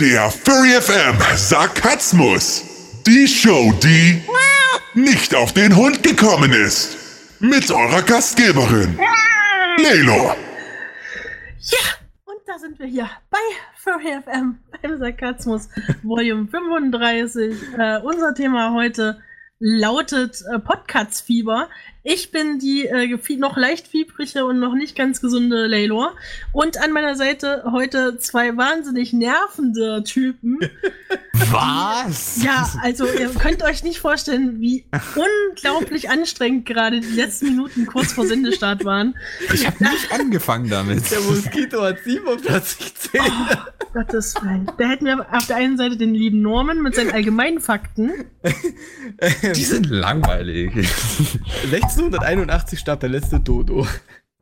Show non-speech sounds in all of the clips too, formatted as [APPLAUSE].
Der Furry FM Sarkasmus. Die Show, die nicht auf den Hund gekommen ist. Mit eurer Gastgeberin, Lelo. Ja, und da sind wir hier bei Furry FM, beim Sarkasmus, Volume 35. Äh, unser Thema heute lautet äh, Podcast-Fieber. Ich bin die äh, noch leicht fiebrige und noch nicht ganz gesunde Laylor. Und an meiner Seite heute zwei wahnsinnig nervende Typen. [LAUGHS] Was? Ja, also ihr könnt euch nicht vorstellen, wie unglaublich anstrengend gerade die letzten Minuten kurz vor Sendestart waren. Ich habe nicht angefangen damit. Der Moskito hat 47 Zähne. Oh, Gottes Willen. Da hätten wir auf der einen Seite den lieben Norman mit seinen allgemeinen Fakten. Die sind langweilig. 1681 starb der letzte Dodo.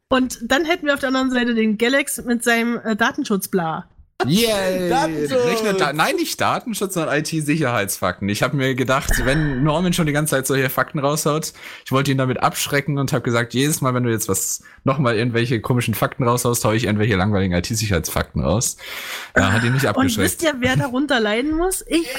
Und dann hätten wir auf der anderen Seite den Galax mit seinem äh, Datenschutzbla. Yay! [LAUGHS] Rechnet da Nein, nicht Datenschutz, sondern IT-Sicherheitsfakten. Ich habe mir gedacht, wenn Norman schon die ganze Zeit solche Fakten raushaut, ich wollte ihn damit abschrecken und habe gesagt, jedes Mal, wenn du jetzt was nochmal irgendwelche komischen Fakten raushaust, hau ich irgendwelche langweiligen IT-Sicherheitsfakten raus. Da hat ihn nicht Und abgeschreckt. wisst ihr, wer darunter leiden muss? Ich. [LAUGHS]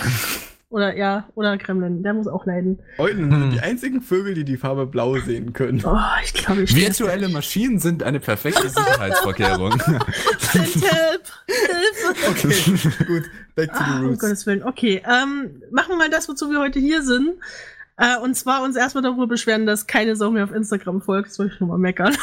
Oder ja, oder Kremlin, der muss auch leiden. Eulen sind die einzigen Vögel, die die Farbe blau sehen können. Oh, ich glaube, ich Virtuelle Maschinen sind eine perfekte Sicherheitsvorkehrung. [LAUGHS] Help! Hilfe! Okay, gut. Back to the Ah, um roots. Gottes Willen. Okay, ähm, machen wir mal das, wozu wir heute hier sind. Äh, und zwar uns erstmal darüber beschweren, dass keine Sau mehr auf Instagram folgt. Das wollte ich nur mal meckern.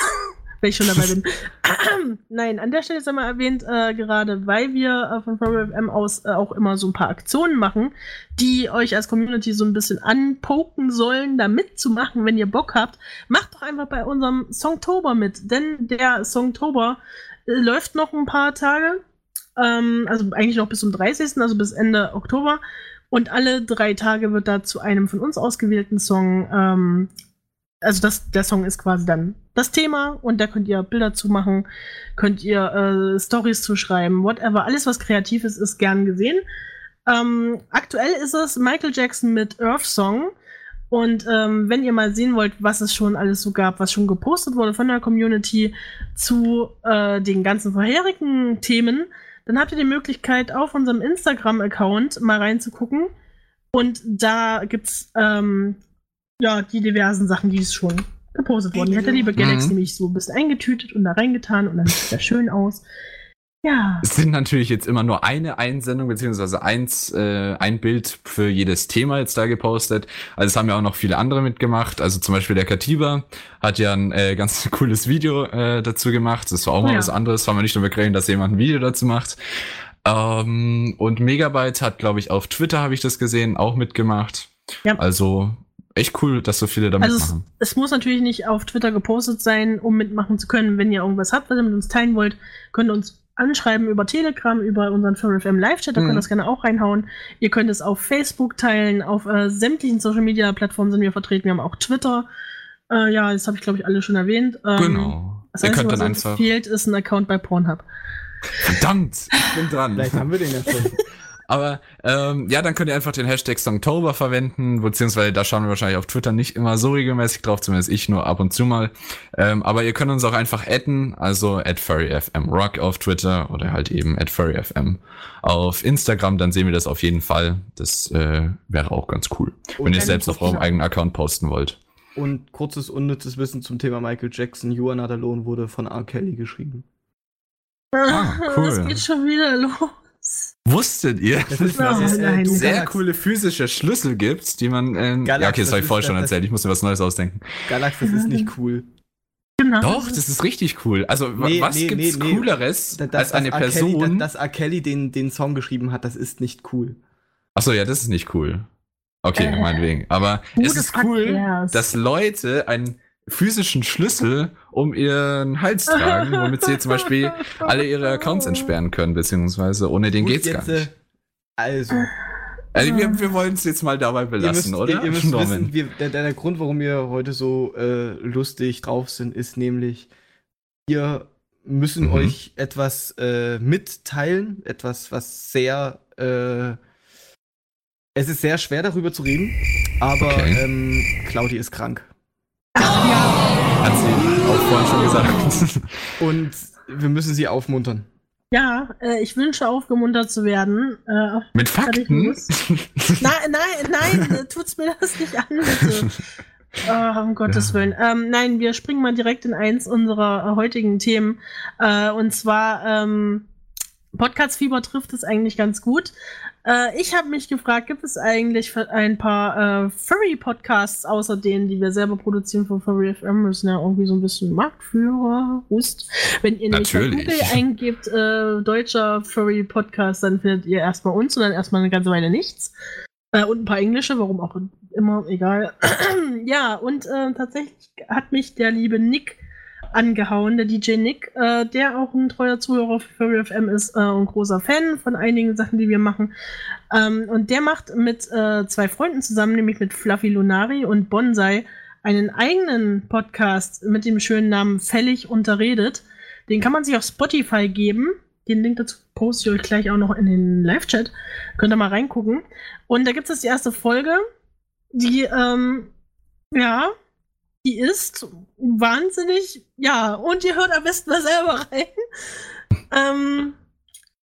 Wenn ich schon dabei bin. [LAUGHS] [CLEARS THROAT] Nein, an der Stelle ist einmal erwähnt, äh, gerade weil wir äh, von FM aus äh, auch immer so ein paar Aktionen machen, die euch als Community so ein bisschen anpoken sollen, da mitzumachen, wenn ihr Bock habt. Macht doch einfach bei unserem Songtober mit, denn der Songtober äh, läuft noch ein paar Tage. Ähm, also eigentlich noch bis zum 30., also bis Ende Oktober. Und alle drei Tage wird da zu einem von uns ausgewählten Song, ähm, also das, der Song ist quasi dann das Thema und da könnt ihr Bilder zu machen, könnt ihr äh, Stories zu schreiben, whatever. Alles, was kreativ ist, ist gern gesehen. Ähm, aktuell ist es Michael Jackson mit Earth Song. Und ähm, wenn ihr mal sehen wollt, was es schon alles so gab, was schon gepostet wurde von der Community zu äh, den ganzen vorherigen Themen, dann habt ihr die Möglichkeit, auf unserem Instagram-Account mal reinzugucken. Und da gibt's ähm, ja die diversen Sachen, die es schon gepostet wurden. Die hat der liebe Galax Mhm. nämlich so ein bisschen eingetütet und da reingetan und dann sieht das schön aus. Ja. Es sind natürlich jetzt immer nur eine Einsendung, beziehungsweise eins, äh, ein Bild für jedes Thema jetzt da gepostet. Also es haben ja auch noch viele andere mitgemacht. Also zum Beispiel der Katiba hat ja ein äh, ganz [LAUGHS] cooles Video äh, dazu gemacht. Das war auch Oh mal ja. was anderes. War man nicht nur bekriegen, dass jemand ein Video dazu macht. Ähm, und Megabyte hat, glaube ich, auf Twitter habe ich das gesehen, auch mitgemacht. Ja. Also echt cool, dass so viele da Also es, mitmachen. es muss natürlich nicht auf Twitter gepostet sein, um mitmachen zu können. Wenn ihr irgendwas habt, was ihr mit uns teilen wollt, könnt ihr uns anschreiben über Telegram, über unseren 4FM Live-Chat, da Mhm. könnt ihr das gerne auch reinhauen. Ihr könnt es auf Facebook teilen, auf äh, sämtlichen Social-Media-Plattformen sind wir vertreten. Wir haben auch Twitter. Äh, ja, das habe ich, glaube ich, alle schon erwähnt. Ähm, genau. Das Ihr Einzige, könnt dann was uns einfach. fehlt, ist ein Account bei Pornhub. Verdammt, ich bin dran. Vielleicht haben wir den ja schon. [LAUGHS] Aber ähm, ja, dann könnt ihr einfach den Hashtag Songtober verwenden, beziehungsweise da schauen wir wahrscheinlich auf Twitter nicht immer so regelmäßig drauf, zumindest ich nur ab und zu mal. Ähm, aber ihr könnt uns auch einfach adden, also at furryfmrock auf Twitter oder halt eben at furryfm auf Instagram, dann sehen wir das auf jeden Fall. Das äh, wäre auch ganz cool, wenn ihr es selbst auf eurem eigenen Account posten wollt. Und kurzes unnützes Wissen zum Thema Michael Jackson. You Are Not Alone wurde von R. Kelly geschrieben. Ah, [LAUGHS] cool. Es geht schon wieder los. Wusstet ihr, Das ist, [LAUGHS] das ist nein. du, sehr Galax, coole physische Schlüssel gibt, die man. Ähm, Galax, ja, okay, das das habe ich vorher schon das- erzählt. Ich muss mir was Neues ausdenken. Galax, das ist nicht cool. Genau. Doch, das ist richtig cool. Also, Nee, was nee, gibt's nee, nee. Cooleres Da- als eine R. Kelly, Person? dass, dass R. Kelly den, den Song geschrieben hat, das ist nicht cool. Achso, ja, das ist nicht cool. Okay, Äh. meinetwegen. Aber es ist cool, Verkehrs. dass Leute einen physischen Schlüssel um ihren Hals [LAUGHS] tragen, womit sie zum Beispiel alle ihre Accounts entsperren können, beziehungsweise ohne den Gut, geht's gar jetzt, äh, nicht. Also, Also wir, wir wollen es jetzt mal dabei belassen, ihr müsst, oder? Ihr, ihr müsst wissen, wir, der, der Grund, warum wir heute so äh, lustig drauf sind, ist nämlich, wir müssen Mhm. euch etwas äh, mitteilen, etwas, was sehr, äh, es ist sehr schwer darüber zu reden, aber Okay. ähm, Claudi ist krank. Hat sie auch vorhin schon gesagt. [LAUGHS] Und wir müssen sie aufmuntern. Ja, äh, ich wünsche aufgemuntert zu werden. Äh, Mit Fakten? nein, nein, nein, äh, tut's mir das nicht an, bitte. Oh, um Gottes Willen. Ähm, nein, wir springen mal direkt in eins unserer äh, heutigen Themen. Äh, und zwar ähm, Podcast-Fieber trifft es eigentlich ganz gut. Äh, ich habe mich gefragt, gibt es eigentlich ein paar äh, Furry-Podcasts außer denen, die wir selber produzieren von Furry FM? Müssen ja irgendwie so ein bisschen Marktführer, Rust. Wenn ihr nämlich bei. Google eingibt, äh, deutscher Furry-Podcast, dann findet ihr erstmal uns und dann erstmal eine ganze Weile nichts. Äh, und ein paar englische, warum auch immer, egal. [CLEARS THROAT] ja, und äh, tatsächlich hat mich der liebe Nick angehauen, der DJ Nick, äh, der auch ein treuer Zuhörer für Furry FM ist äh, und großer Fan von einigen Sachen, die wir machen. Ähm, und der macht mit äh, zwei Freunden zusammen, nämlich mit Fluffy Lunari und Bonsai, einen eigenen Podcast mit dem schönen Namen Fällig unterredet. Den kann man sich auf Spotify geben. Den Link dazu poste ich euch gleich auch noch in den Live-Chat. Könnt ihr mal reingucken. Und da gibt es die erste Folge, die, ähm, ja, die ist wahnsinnig, ja, und ihr hört am besten mal selber rein. ähm,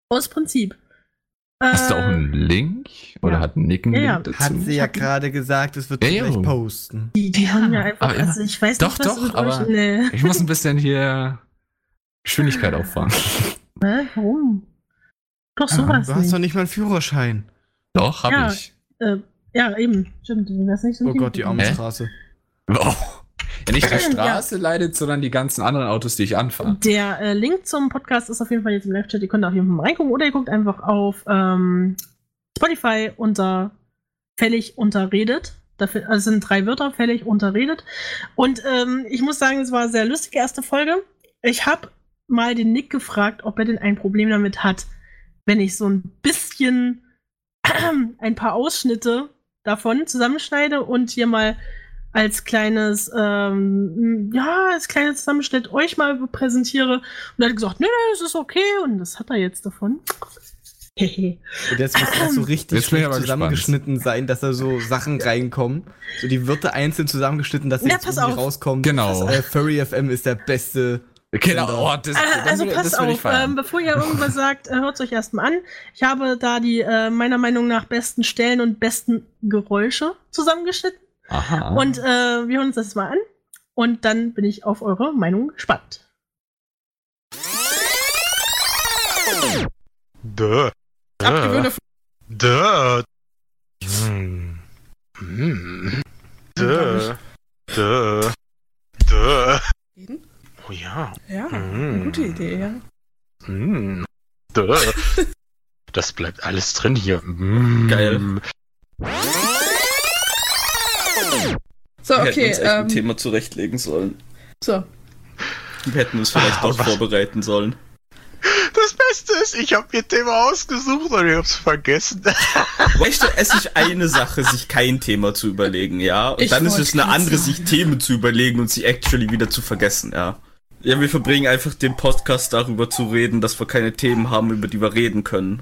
aus Prinzip. Hast du auch Äh, einen Link? Oder ja. hat Nick einen Ja, ja. Link dazu? Hat sie ja gerade gesagt, es wird Ja, sie ja. gleich posten. Die, die haben ja einfach, aber ja. also ich weiß Doch, nicht, was doch, aber- euch, nee. Ich muss ein bisschen hier Geschwindigkeit auffahren. [LAUGHS] Hä? Warum? Doch Du sowas hast nicht. doch nicht mal einen Führerschein. Doch, hab Ja. ich. Äh, ja, eben. Stimmt, du wärst nicht so Oh Gott, die arme? Straße. Oh. Ja, nicht die Ja. Straße leidet, sondern die ganzen anderen Autos, die ich anfahre. Der äh, Link zum Podcast ist auf jeden Fall jetzt im Live-Chat. Ihr könnt auf jeden Fall mal reingucken oder ihr guckt einfach auf ähm, Spotify unter Fällig unterredet. Dafür, also es sind drei Wörter, fällig unterredet. Und ähm, ich muss sagen, es war eine sehr lustige erste Folge. Ich habe mal den Nick gefragt, ob er denn ein Problem damit hat, wenn ich so ein bisschen [CLEARS THROAT] ein paar Ausschnitte davon zusammenschneide und hier mal als kleines, ähm, ja, als kleines Zusammenschnitt euch mal präsentiere. Und er hat gesagt, nee, nee, das ist okay. Und das hat er jetzt davon. Hehe. Und jetzt muss das so richtig schlecht aber zusammengeschnitten sein, dass da so Sachen reinkommen. So die Wörter einzeln zusammengeschnitten, dass Ja, jetzt pass irgendwie auf. rauskommt. Genau. Äh, Furry FM ist der beste. Genau, oh, das, also das, passt das auf, ähm, bevor ihr irgendwas sagt, äh, hört es euch erstmal an. Ich habe da die äh, meiner Meinung nach besten Stellen und besten Geräusche zusammengeschnitten. Aha. Und äh, wir hören uns das mal an. Und dann bin ich auf eure Meinung gespannt. Duh. Abgewöhne Duh. Hm. Hm. Duh. Duh. Duh. Oh ja. Ja, eine gute Idee, ja. Hm. Duh. [LAUGHS] Das bleibt alles drin hier. Hm. Geil. So, Wir hätten okay, uns echt ein ähm, Thema zurechtlegen sollen. so. Wir hätten uns vielleicht Ah, doch was? vorbereiten sollen. Das Beste ist, ich habe mir ein Thema ausgesucht und ich hab's vergessen. [LAUGHS] Weißt du, es ist eine Sache, sich kein Thema zu überlegen, ja. Und Ich dann ist es eine andere, sagen. sich Themen zu überlegen und sie actually wieder zu vergessen, ja. Ja, wir verbringen einfach den Podcast darüber zu reden, dass wir keine Themen haben, über die wir reden können.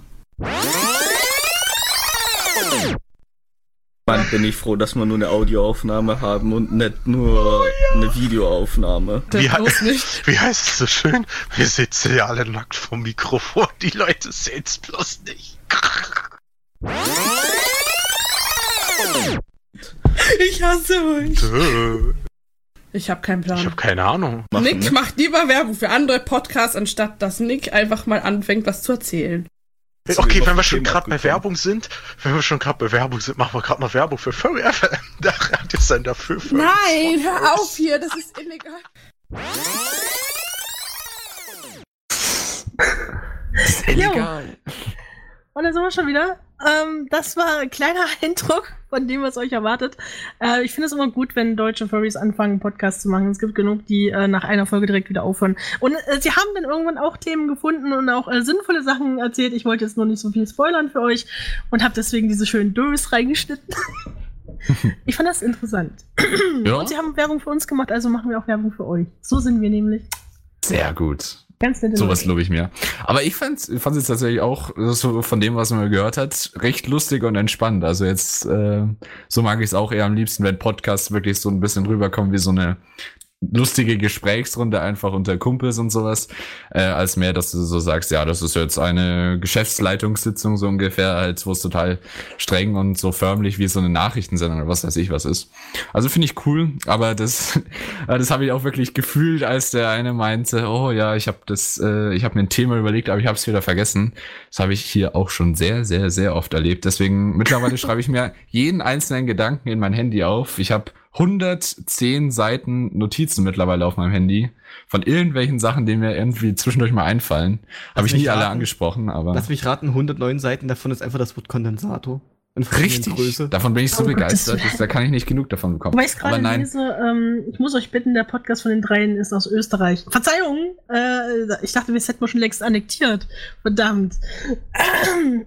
Mann, bin ich froh, dass wir nur eine Audioaufnahme haben und nicht nur eine Videoaufnahme. Wie, [LAUGHS] wie heißt es so schön? Wir sitzen ja alle nackt vom Mikrofon. Die Leute sehen's bloß nicht. Ich hasse euch. Ich habe keinen Ich Plan. habe keine Ahnung. Machen, Nick ne? macht lieber Werbung für andere Podcasts, anstatt dass Nick einfach mal anfängt, was zu erzählen. Okay, wenn wir schon das gerade bei. Werbung sind, wenn wir schon gerade bei Werbung sind, machen wir gerade mal Werbung für Furry FM. Da hat es dann dafür. Nein, hör auf hier, das ist illegal. Illegal. Und da sind wir schon wieder. Ähm, das war ein kleiner [LAUGHS] Eindruck von dem, was euch erwartet. Äh, ich finde es immer gut, wenn deutsche Furries anfangen, Podcasts zu machen. Es gibt genug, die äh, nach einer Folge direkt wieder aufhören. Und äh, sie haben dann irgendwann auch Themen gefunden und auch äh, sinnvolle Sachen erzählt. Ich wollte jetzt nur nicht so viel spoilern für euch und habe deswegen diese schönen Dös reingeschnitten. [LAUGHS] ich fand das interessant. Ja. Und sie haben Werbung für uns gemacht, also machen wir auch Werbung für euch. So sind wir nämlich. Sehr gut. Ganz nette Sowas lobe ich mir. Aber ich fand es jetzt tatsächlich auch, so von dem, was man gehört hat, recht lustig und entspannt. Also jetzt, äh, so mag ich es auch eher am liebsten, wenn Podcasts wirklich so ein bisschen rüberkommen wie so eine lustige Gesprächsrunde einfach unter Kumpels und sowas, äh, als mehr, dass du so sagst, ja, das ist jetzt eine Geschäftsleitungssitzung so ungefähr, als wo es total streng und so förmlich wie so eine Nachrichtensendung oder was weiß ich was ist. Also finde ich cool, aber das, [LAUGHS] das habe ich auch wirklich gefühlt, als der eine meinte, oh ja, ich habe das, äh, ich habe mir ein Thema überlegt, aber ich habe es wieder vergessen. Das habe ich hier auch schon sehr, sehr, sehr oft erlebt. Deswegen mittlerweile schreibe ich mir jeden einzelnen Gedanken in mein Handy auf. Ich habe 110 Seiten Notizen mittlerweile auf meinem Handy von irgendwelchen Sachen, die mir irgendwie zwischendurch mal einfallen. Habe ich nie alle raten. angesprochen, aber Lass mich raten, 109 Seiten, davon ist einfach das Wort Kondensator. In verschiedenen richtig. Größe. Davon bin ich so Oh, begeistert, dass, da kann ich nicht genug davon bekommen. Wobei ich gerade nein, lese, ähm, ich muss euch bitten, der Podcast von den dreien ist aus Österreich. Verzeihung, äh, ich dachte, wir hätten wir schon längst annektiert. Verdammt.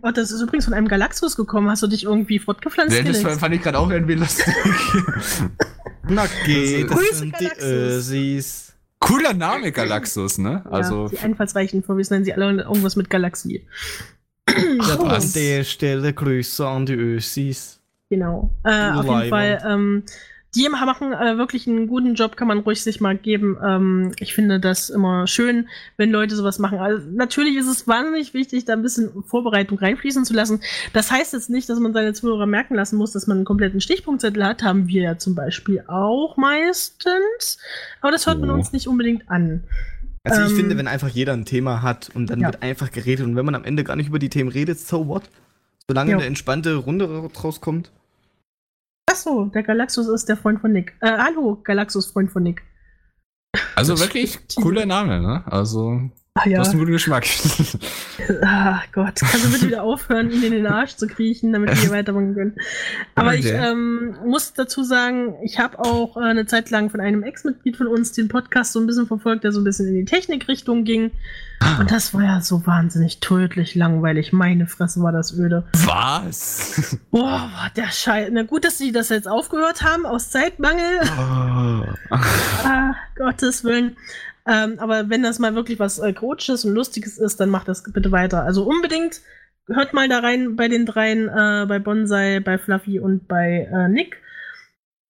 Und [CLEARS THROAT] das ist übrigens von einem Galaxus gekommen. Hast du dich irgendwie fortgepflanzt? ja, das fand ich gerade auch irgendwie lustig. [LAUGHS] Na geht, das Grüße, sind die. Ösis. Cooler Name, Galaxus, ne? Also, ja, die einfallsreichen Furries nennen sie alle irgendwas mit Galaxie. [CLEARS THROAT] Ja, Oh. an der Stelle Grüße an die Ösis. Genau. Äh, auf jeden. Fall, ähm, die machen äh, wirklich einen guten Job, kann man ruhig sich mal geben. Ähm, ich finde das immer schön, wenn Leute sowas machen. Also, natürlich ist es wahnsinnig wichtig, da ein bisschen Vorbereitung reinfließen zu lassen. Das heißt jetzt nicht, dass man seine Zuhörer merken lassen muss, dass man einen kompletten Stichpunktzettel hat. Haben wir ja zum Beispiel auch meistens. Aber das hört man Oh. uns nicht unbedingt an. Also ich Ähm, finde, wenn einfach jeder ein Thema hat und dann ja. wird einfach geredet und wenn man am Ende gar nicht über die Themen redet, so what? Solange Ja. eine entspannte Runde draus kommt. Ach so, der Galaxus ist der Freund von Nick. Äh, hallo, Galaxus, Freund von Nick. also wirklich cooler Name, ne? Also, Ach du ja. hast einen guten Geschmack. [LAUGHS] Ah Gott, kannst du bitte wieder aufhören, ihn in den Arsch zu kriechen, damit wir hier [LAUGHS] weitermachen können. Aber ich Okay. ähm, muss dazu sagen, ich habe auch äh, eine Zeit lang von einem Ex-Mitglied von uns den Podcast so ein bisschen verfolgt, der so ein bisschen in die Technikrichtung ging. Und das war ja so wahnsinnig tödlich langweilig. Meine Fresse war das öde. Was? [LAUGHS] Boah, war der Scheiß. Na gut, dass sie das jetzt aufgehört haben aus Zeitmangel. Ah, Gottes Willen. Ähm, aber wenn das mal wirklich was äh, Coaches und Lustiges ist, dann macht das bitte weiter. Also unbedingt hört mal da rein bei den dreien, äh, bei Bonsai, bei Fluffy und bei äh, Nick.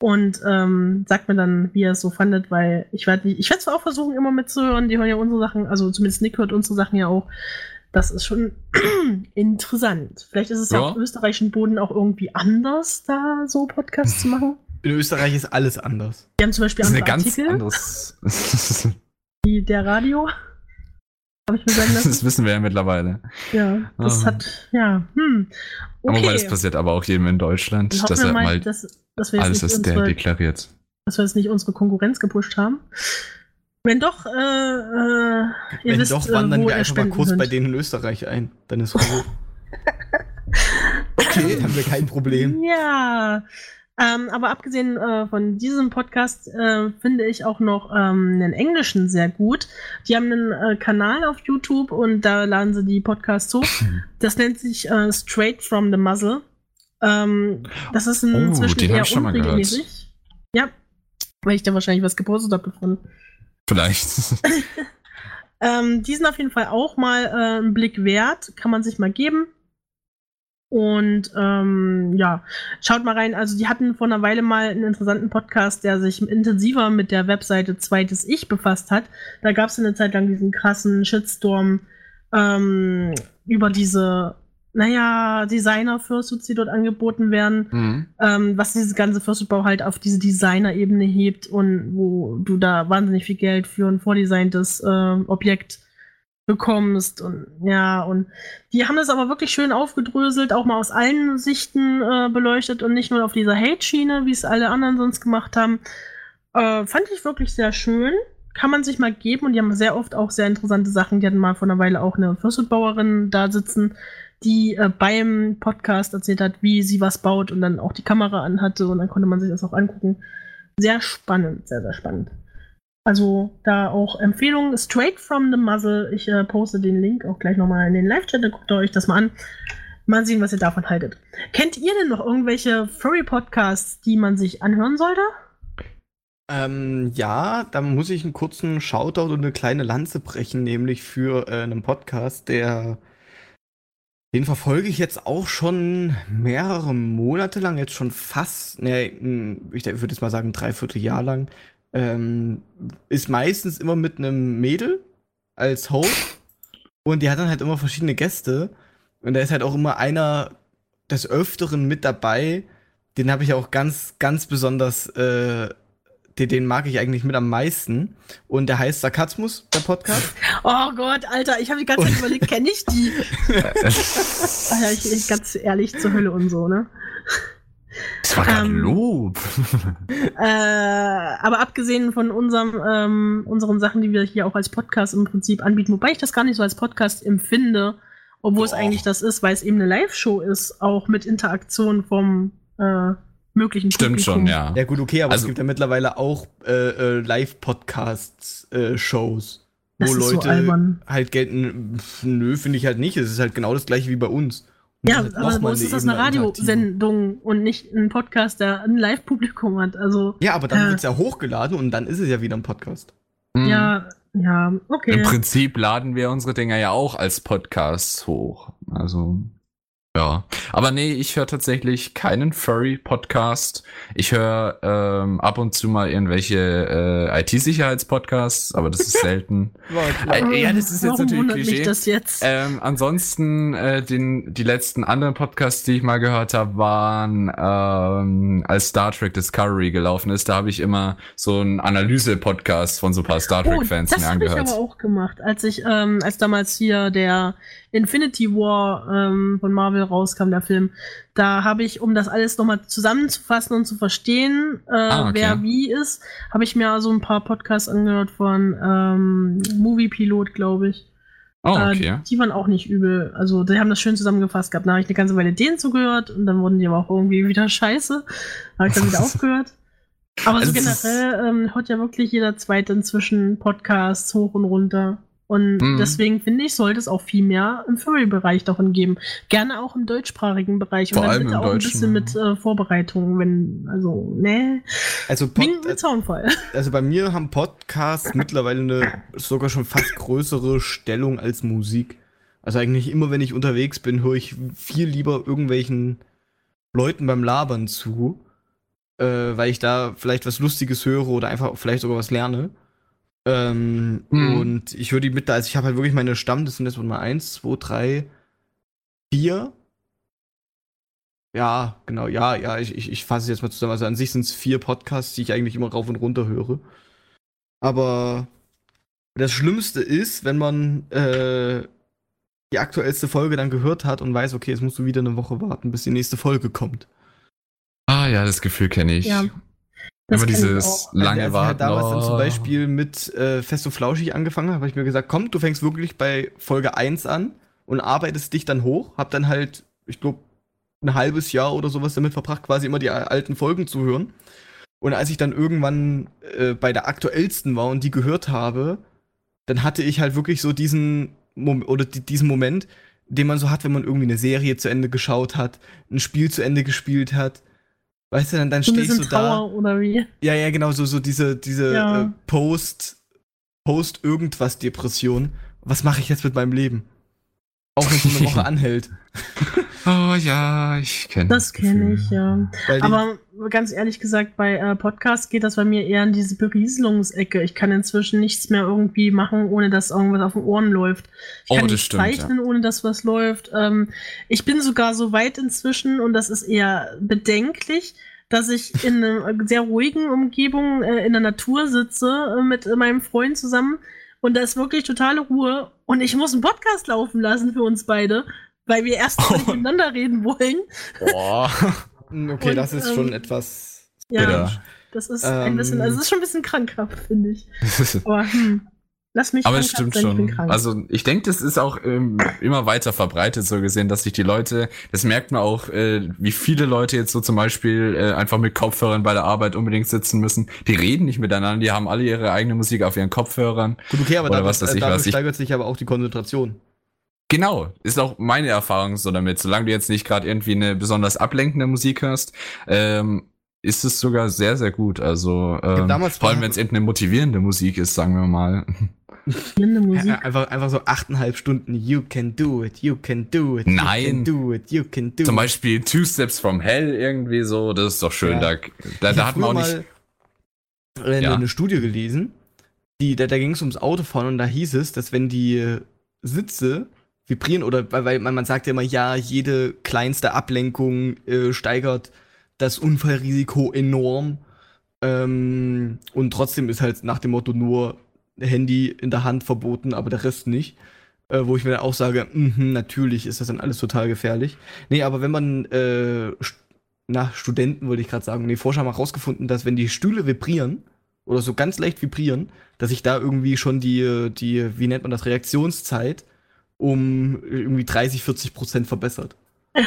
Und ähm, sagt mir dann, wie ihr es so fandet, weil ich werde ich werde zwar auch versuchen, immer mitzuhören, die hören ja unsere Sachen, also zumindest Nick hört unsere Sachen ja auch. Das ist schon [CLEARS THROAT] interessant. Vielleicht ist es ja, Ja. auf österreichischen Boden auch irgendwie anders, da so Podcasts zu machen. In Österreich ist alles anders. Wir haben zum Beispiel Das ist eine andere ganz Artikel, anderes. [LAUGHS] wie der Radio. Habe ich mir sagen lassen. [LAUGHS] das wissen wir ja mittlerweile. Ja, das Ah. hat, ja, hm. Aber Okay. weil das passiert aber auch jedem in Deutschland, dass er mal, mal dass, dass, alles ist der deklariert. dass wir jetzt nicht unsere Konkurrenz gepusht haben. Wenn doch, äh, äh, ihr Wenn wisst, doch, äh, wandern wir einfach mal kurz bei könnt. denen in Österreich ein. Dann ist Ruhe. [LAUGHS] okay, dann haben wir kein Problem. Ja. Ähm, aber abgesehen äh, von diesem Podcast äh, finde ich auch noch ähm, einen englischen sehr gut. Die haben einen äh, Kanal auf YouTube und da laden sie die Podcasts hoch. [CLEARS THROAT] Das nennt sich äh, Straight from the Muzzle. Ähm, das ist Oh, inzwischen den hab eher unregelmäßig. Ja, weil ich da wahrscheinlich was gepostet habe davon. Vielleicht. [LAUGHS] Ähm, die sind auf jeden Fall auch mal äh, einen Blick wert, kann man sich mal geben. Und ähm, ja, schaut mal rein. Also die hatten vor einer Weile mal einen interessanten Podcast, der sich intensiver mit der Webseite Zweites Ich befasst hat. Da gab es eine Zeit lang diesen krassen Shitstorm ähm, über diese, naja, Designer-Fursuits, die dort angeboten werden Mhm. ähm, was dieses ganze Fursuit-Bau halt auf diese Designer-Ebene hebt und wo du da wahnsinnig viel Geld für ein vordesigntes ähm, Objekt bekommst und ja und die haben das aber wirklich schön aufgedröselt, auch mal aus allen Sichten äh, beleuchtet und nicht nur auf dieser Hate-Schiene, wie es alle anderen sonst gemacht haben. Äh, fand ich wirklich sehr schön. Kann man sich mal geben und die haben sehr oft auch sehr interessante Sachen. Die hatten mal vor einer Weile auch eine Fursuit-Bauerin da sitzen, die äh, beim Podcast erzählt hat, wie sie was baut und dann auch die Kamera anhatte und dann konnte man sich das auch angucken. Sehr spannend, sehr, sehr spannend. Also da auch Empfehlungen straight from the muzzle. Ich äh, poste den Link auch gleich nochmal in den Live-Chat, dann guckt ihr euch das mal an. Mal sehen, was ihr davon haltet. Kennt ihr denn noch irgendwelche Furry-Podcasts, die man sich anhören sollte? Ähm, ja, da muss ich einen kurzen Shoutout und eine kleine Lanze brechen, nämlich für äh, einen Podcast, der den verfolge ich jetzt auch schon mehrere Monate lang, jetzt schon fast, ne, ich würde jetzt mal sagen, ein Dreivierteljahr lang. Ähm, ist meistens immer mit einem Mädel als Host und die hat dann halt immer verschiedene Gäste und da ist halt auch immer einer des Öfteren mit dabei. Den habe ich auch ganz, ganz besonders, äh, den, den mag ich eigentlich mit am meisten. Und der heißt Sarkasmus, der Podcast. Oh Gott, Alter, ich habe die ganze Zeit [LAUGHS] überlegt, kenne ich die? [LAUGHS] Alter, ich, ich ganz ehrlich zur Hölle und so, ne? Das war gerade Ähm, Lob. [LAUGHS] Äh, aber abgesehen von unserem, ähm, unseren Sachen, die wir hier auch als Podcast im Prinzip anbieten, wobei ich das gar nicht so als Podcast empfinde, obwohl es eigentlich das ist, weil es eben eine Live-Show ist, auch mit Interaktion vom äh, möglichen Stimmt schon, Publikum. ja. Ja gut, okay, aber Also- es gibt ja mittlerweile auch äh, äh, Live-Podcasts-Shows, wo Das ist so Leute albern. halt gelten. Pf, Nö, finde ich halt nicht. Es ist halt genau das gleiche wie bei uns. Ja, halt aber bei uns ist das eine. Radiosendung und nicht ein Podcast, der ein Live-Publikum hat. Also, Ja, aber dann Äh. wird's ja hochgeladen und dann ist es ja wieder ein Podcast. Mhm. ja, ja, okay. Im Prinzip laden wir unsere Dinger ja auch als Podcasts hoch. Also, ja. Aber nee, ich höre tatsächlich keinen Furry-Podcast. Ich höre ähm, ab und zu mal irgendwelche äh, IT-Sicherheits-Podcasts, aber das ist [LAUGHS] selten. Äh, ja, das ist jetzt Warum natürlich Klischee. mich das jetzt? Ähm, ansonsten, äh, den, die letzten anderen Podcasts, die ich mal gehört habe, waren, ähm, als Star Trek Discovery gelaufen ist, da habe ich immer so einen Analyse-Podcast von so ein paar Star Trek-Fans Oh, das mir habe ich angehört. aber auch gemacht, als ich, ähm, als damals hier der Infinity War ähm, von Marvel rauskam, der Film. Da habe ich, um das alles nochmal zusammenzufassen und zu verstehen, äh, Ah, okay. wer wie ist, habe ich mir so ein paar Podcasts angehört von ähm, Movie Pilot, glaube ich. Oh, Äh, okay. die waren auch nicht übel. Also, die haben das schön zusammengefasst gehabt. Da habe ich eine ganze Weile denen zugehört und dann wurden die aber auch irgendwie wieder [LAUGHS] scheiße. Da habe ich dann wieder [LAUGHS] aufgehört. Aber so Also ist- generell ähm, hört ja wirklich jeder Zweite inzwischen Podcasts hoch und runter. Und Mhm. deswegen finde ich, sollte es auch viel mehr im Furry-Bereich davon geben. Gerne auch im deutschsprachigen Bereich. Vor und dann allem bitte im auch ein Deutschen, bisschen ja. mit äh, Vorbereitung, wenn, also, ne, Also, Pod, mit Zaunfall. [LAUGHS] also bei mir haben Podcasts mittlerweile eine sogar schon fast größere Stellung als Musik. Also eigentlich immer, wenn ich unterwegs bin, höre ich viel lieber irgendwelchen Leuten beim Labern zu, äh, weil ich da vielleicht was Lustiges höre oder einfach vielleicht sogar was lerne. Ähm, Mhm. Und ich höre die mit, also ich habe halt wirklich meine Stamm, das sind jetzt mal eins, zwei, drei, vier. Ja, genau, ja, ja, ich, ich, ich fasse es jetzt mal zusammen. Also an sich sind es vier Podcasts, die ich eigentlich immer rauf und runter höre. Aber das Schlimmste ist, wenn man äh, die aktuellste Folge dann gehört hat und weiß, okay, jetzt musst du wieder eine Woche warten, bis die nächste Folge kommt. Ah ja, das Gefühl kenne ich. Ja. Das Immer dieses lange Als ich Warten. halt damals dann zum oh. Beispiel mit äh, Fest und Flauschig angefangen habe, habe ich mir gesagt, komm, du fängst wirklich bei Folge 1 an und arbeitest dich dann hoch. Hab dann halt, ich glaube, ein halbes Jahr oder sowas damit verbracht, quasi immer die alten Folgen zu hören. Und als ich dann irgendwann äh, bei der aktuellsten war und die gehört habe, dann hatte ich halt wirklich so diesen Mom oder di- diesen Moment, den man so hat, wenn man irgendwie eine Serie zu Ende geschaut hat, ein Spiel zu Ende gespielt hat. Weißt du, dann, dann So stehst du da. Oder wie? Ja, ja, genau, so, so diese, diese Ja. äh, Post, Post-Irgendwas-Depression. Was mache ich jetzt mit meinem Leben? Auch wenn es eine [LAUGHS] Woche anhält. [LAUGHS] Oh ja, ich kenne Das kenne ich, ja. Aber ganz ehrlich gesagt, bei äh, Podcasts geht das bei mir eher in diese Berieselungsecke. Ich kann inzwischen nichts mehr irgendwie machen, ohne dass irgendwas auf den Ohren läuft. Ich Oh, kann das nicht stimmt, zeichnen, ohne dass was läuft. Ähm, ich bin sogar so weit inzwischen, und das ist eher bedenklich, dass ich in einer [LAUGHS] sehr ruhigen Umgebung äh, in der Natur sitze äh, mit äh, meinem Freund zusammen. Und da ist wirklich totale Ruhe. Und ich muss einen Podcast laufen lassen für uns beide, weil wir erst mal nicht Oh. miteinander reden wollen. Boah. [LAUGHS] Hm, okay, und, das ist ähm, schon etwas. Ja, Bitter. das ist ein Ähm, bisschen, also es ist schon ein bisschen krankhaft, finde ich. [LAUGHS] Aber hm, lass mich Aber es krankhaft stimmt ich schon. krank. Also ich denke, das ist auch ähm, immer weiter verbreitet so gesehen, dass sich die Leute, das merkt man auch, äh, wie viele Leute jetzt so zum Beispiel äh, einfach mit Kopfhörern bei der Arbeit unbedingt sitzen müssen. Die reden nicht miteinander, die haben alle ihre eigene Musik auf ihren Kopfhörern. Gut, okay, aber Oder dadurch, was ich, äh, dadurch was ich- steigert sich aber auch die Konzentration. Genau, ist auch meine Erfahrung so damit. Solange du jetzt nicht gerade irgendwie eine besonders ablenkende Musik hörst, ähm, ist es sogar sehr, sehr gut. Also ähm, damals vor allem, wenn es eben eine motivierende Musik ist, sagen wir mal. Blinde [LAUGHS] Musik. Ja, einfach, einfach so achteinhalb Stunden. You can do it, you can do it. You Nein. can do it, you can do Zum it. Beispiel Two Steps from Hell irgendwie so, das ist doch schön. Ja. Da, da, Ich da hat man auch nicht. mal- äh, Ja. eine Studie gelesen, die, da, da ging es ums Autofahren und da hieß es, dass wenn die Sitze vibrieren oder weil, man, man sagt ja immer, ja, jede kleinste Ablenkung äh, steigert das Unfallrisiko enorm. Ähm, und trotzdem ist halt nach dem Motto nur Handy in der Hand verboten, aber der Rest nicht. Äh, wo ich mir dann auch sage, mhm, natürlich ist das dann alles total gefährlich. Nee, aber wenn man äh, nach Studenten wollte ich gerade sagen, nee, Forscher haben auch rausgefunden, dass wenn die Stühle vibrieren oder so ganz leicht vibrieren, dass sich da irgendwie schon die, die, wie nennt man das, Reaktionszeit um irgendwie 30, 40 Prozent verbessert.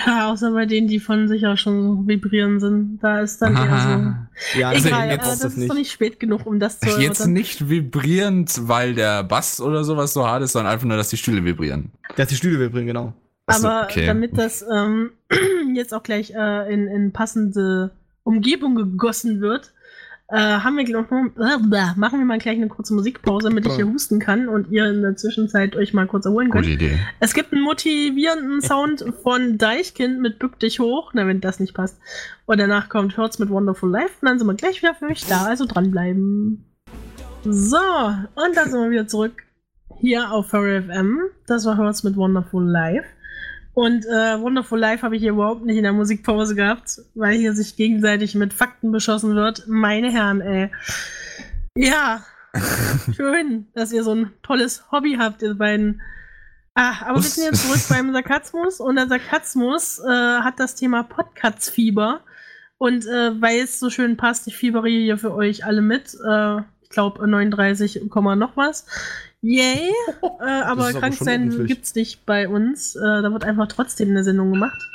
Ja, außer bei denen, die von sich auch schon so vibrieren sind. Da ist dann eher Ja, so. Also Egal, jetzt- das, ist doch nicht spät genug, um das zu Jetzt erörtern. nicht vibrierend, weil der Bass oder sowas so hart ist, sondern einfach nur, dass die Stühle vibrieren. Dass die Stühle vibrieren, genau. Achso, Aber okay. damit das ähm, [CLEARS THROAT] jetzt auch gleich äh, in, in passende Umgebung gegossen wird, äh, haben wir noch, äh, machen wir mal gleich eine kurze Musikpause, damit ich hier husten kann und ihr in der Zwischenzeit euch mal kurz erholen könnt. Gute Idee. Es gibt einen motivierenden [LAUGHS] Sound von Deichkind mit Bück dich hoch, na, wenn das nicht passt. Und danach kommt Hurts mit Wonderful Life und dann sind wir gleich wieder für euch da, also dranbleiben. So, und dann sind wir wieder zurück hier auf Furry FM. Das war Hurts mit Wonderful Life. Und äh, Wonderful Life habe ich hier überhaupt nicht in der Musikpause gehabt, weil hier sich gegenseitig mit Fakten beschossen wird. Meine Herren, ey. Ja, [LAUGHS] schön, dass ihr so ein tolles Hobby habt, ihr beiden. Ah, aber wir sind jetzt [LAUGHS] zurück beim Sarkasmus und der Sarkasmus äh, hat das Thema Podcasts-Fieber. Und äh, weil es so schön passt, ich fiebere hier für euch alle mit. Äh, ich glaube 39, Komma noch was. Yay! äh, aber krank sein gibt's nicht bei uns. Äh, da wird einfach trotzdem eine Sendung gemacht.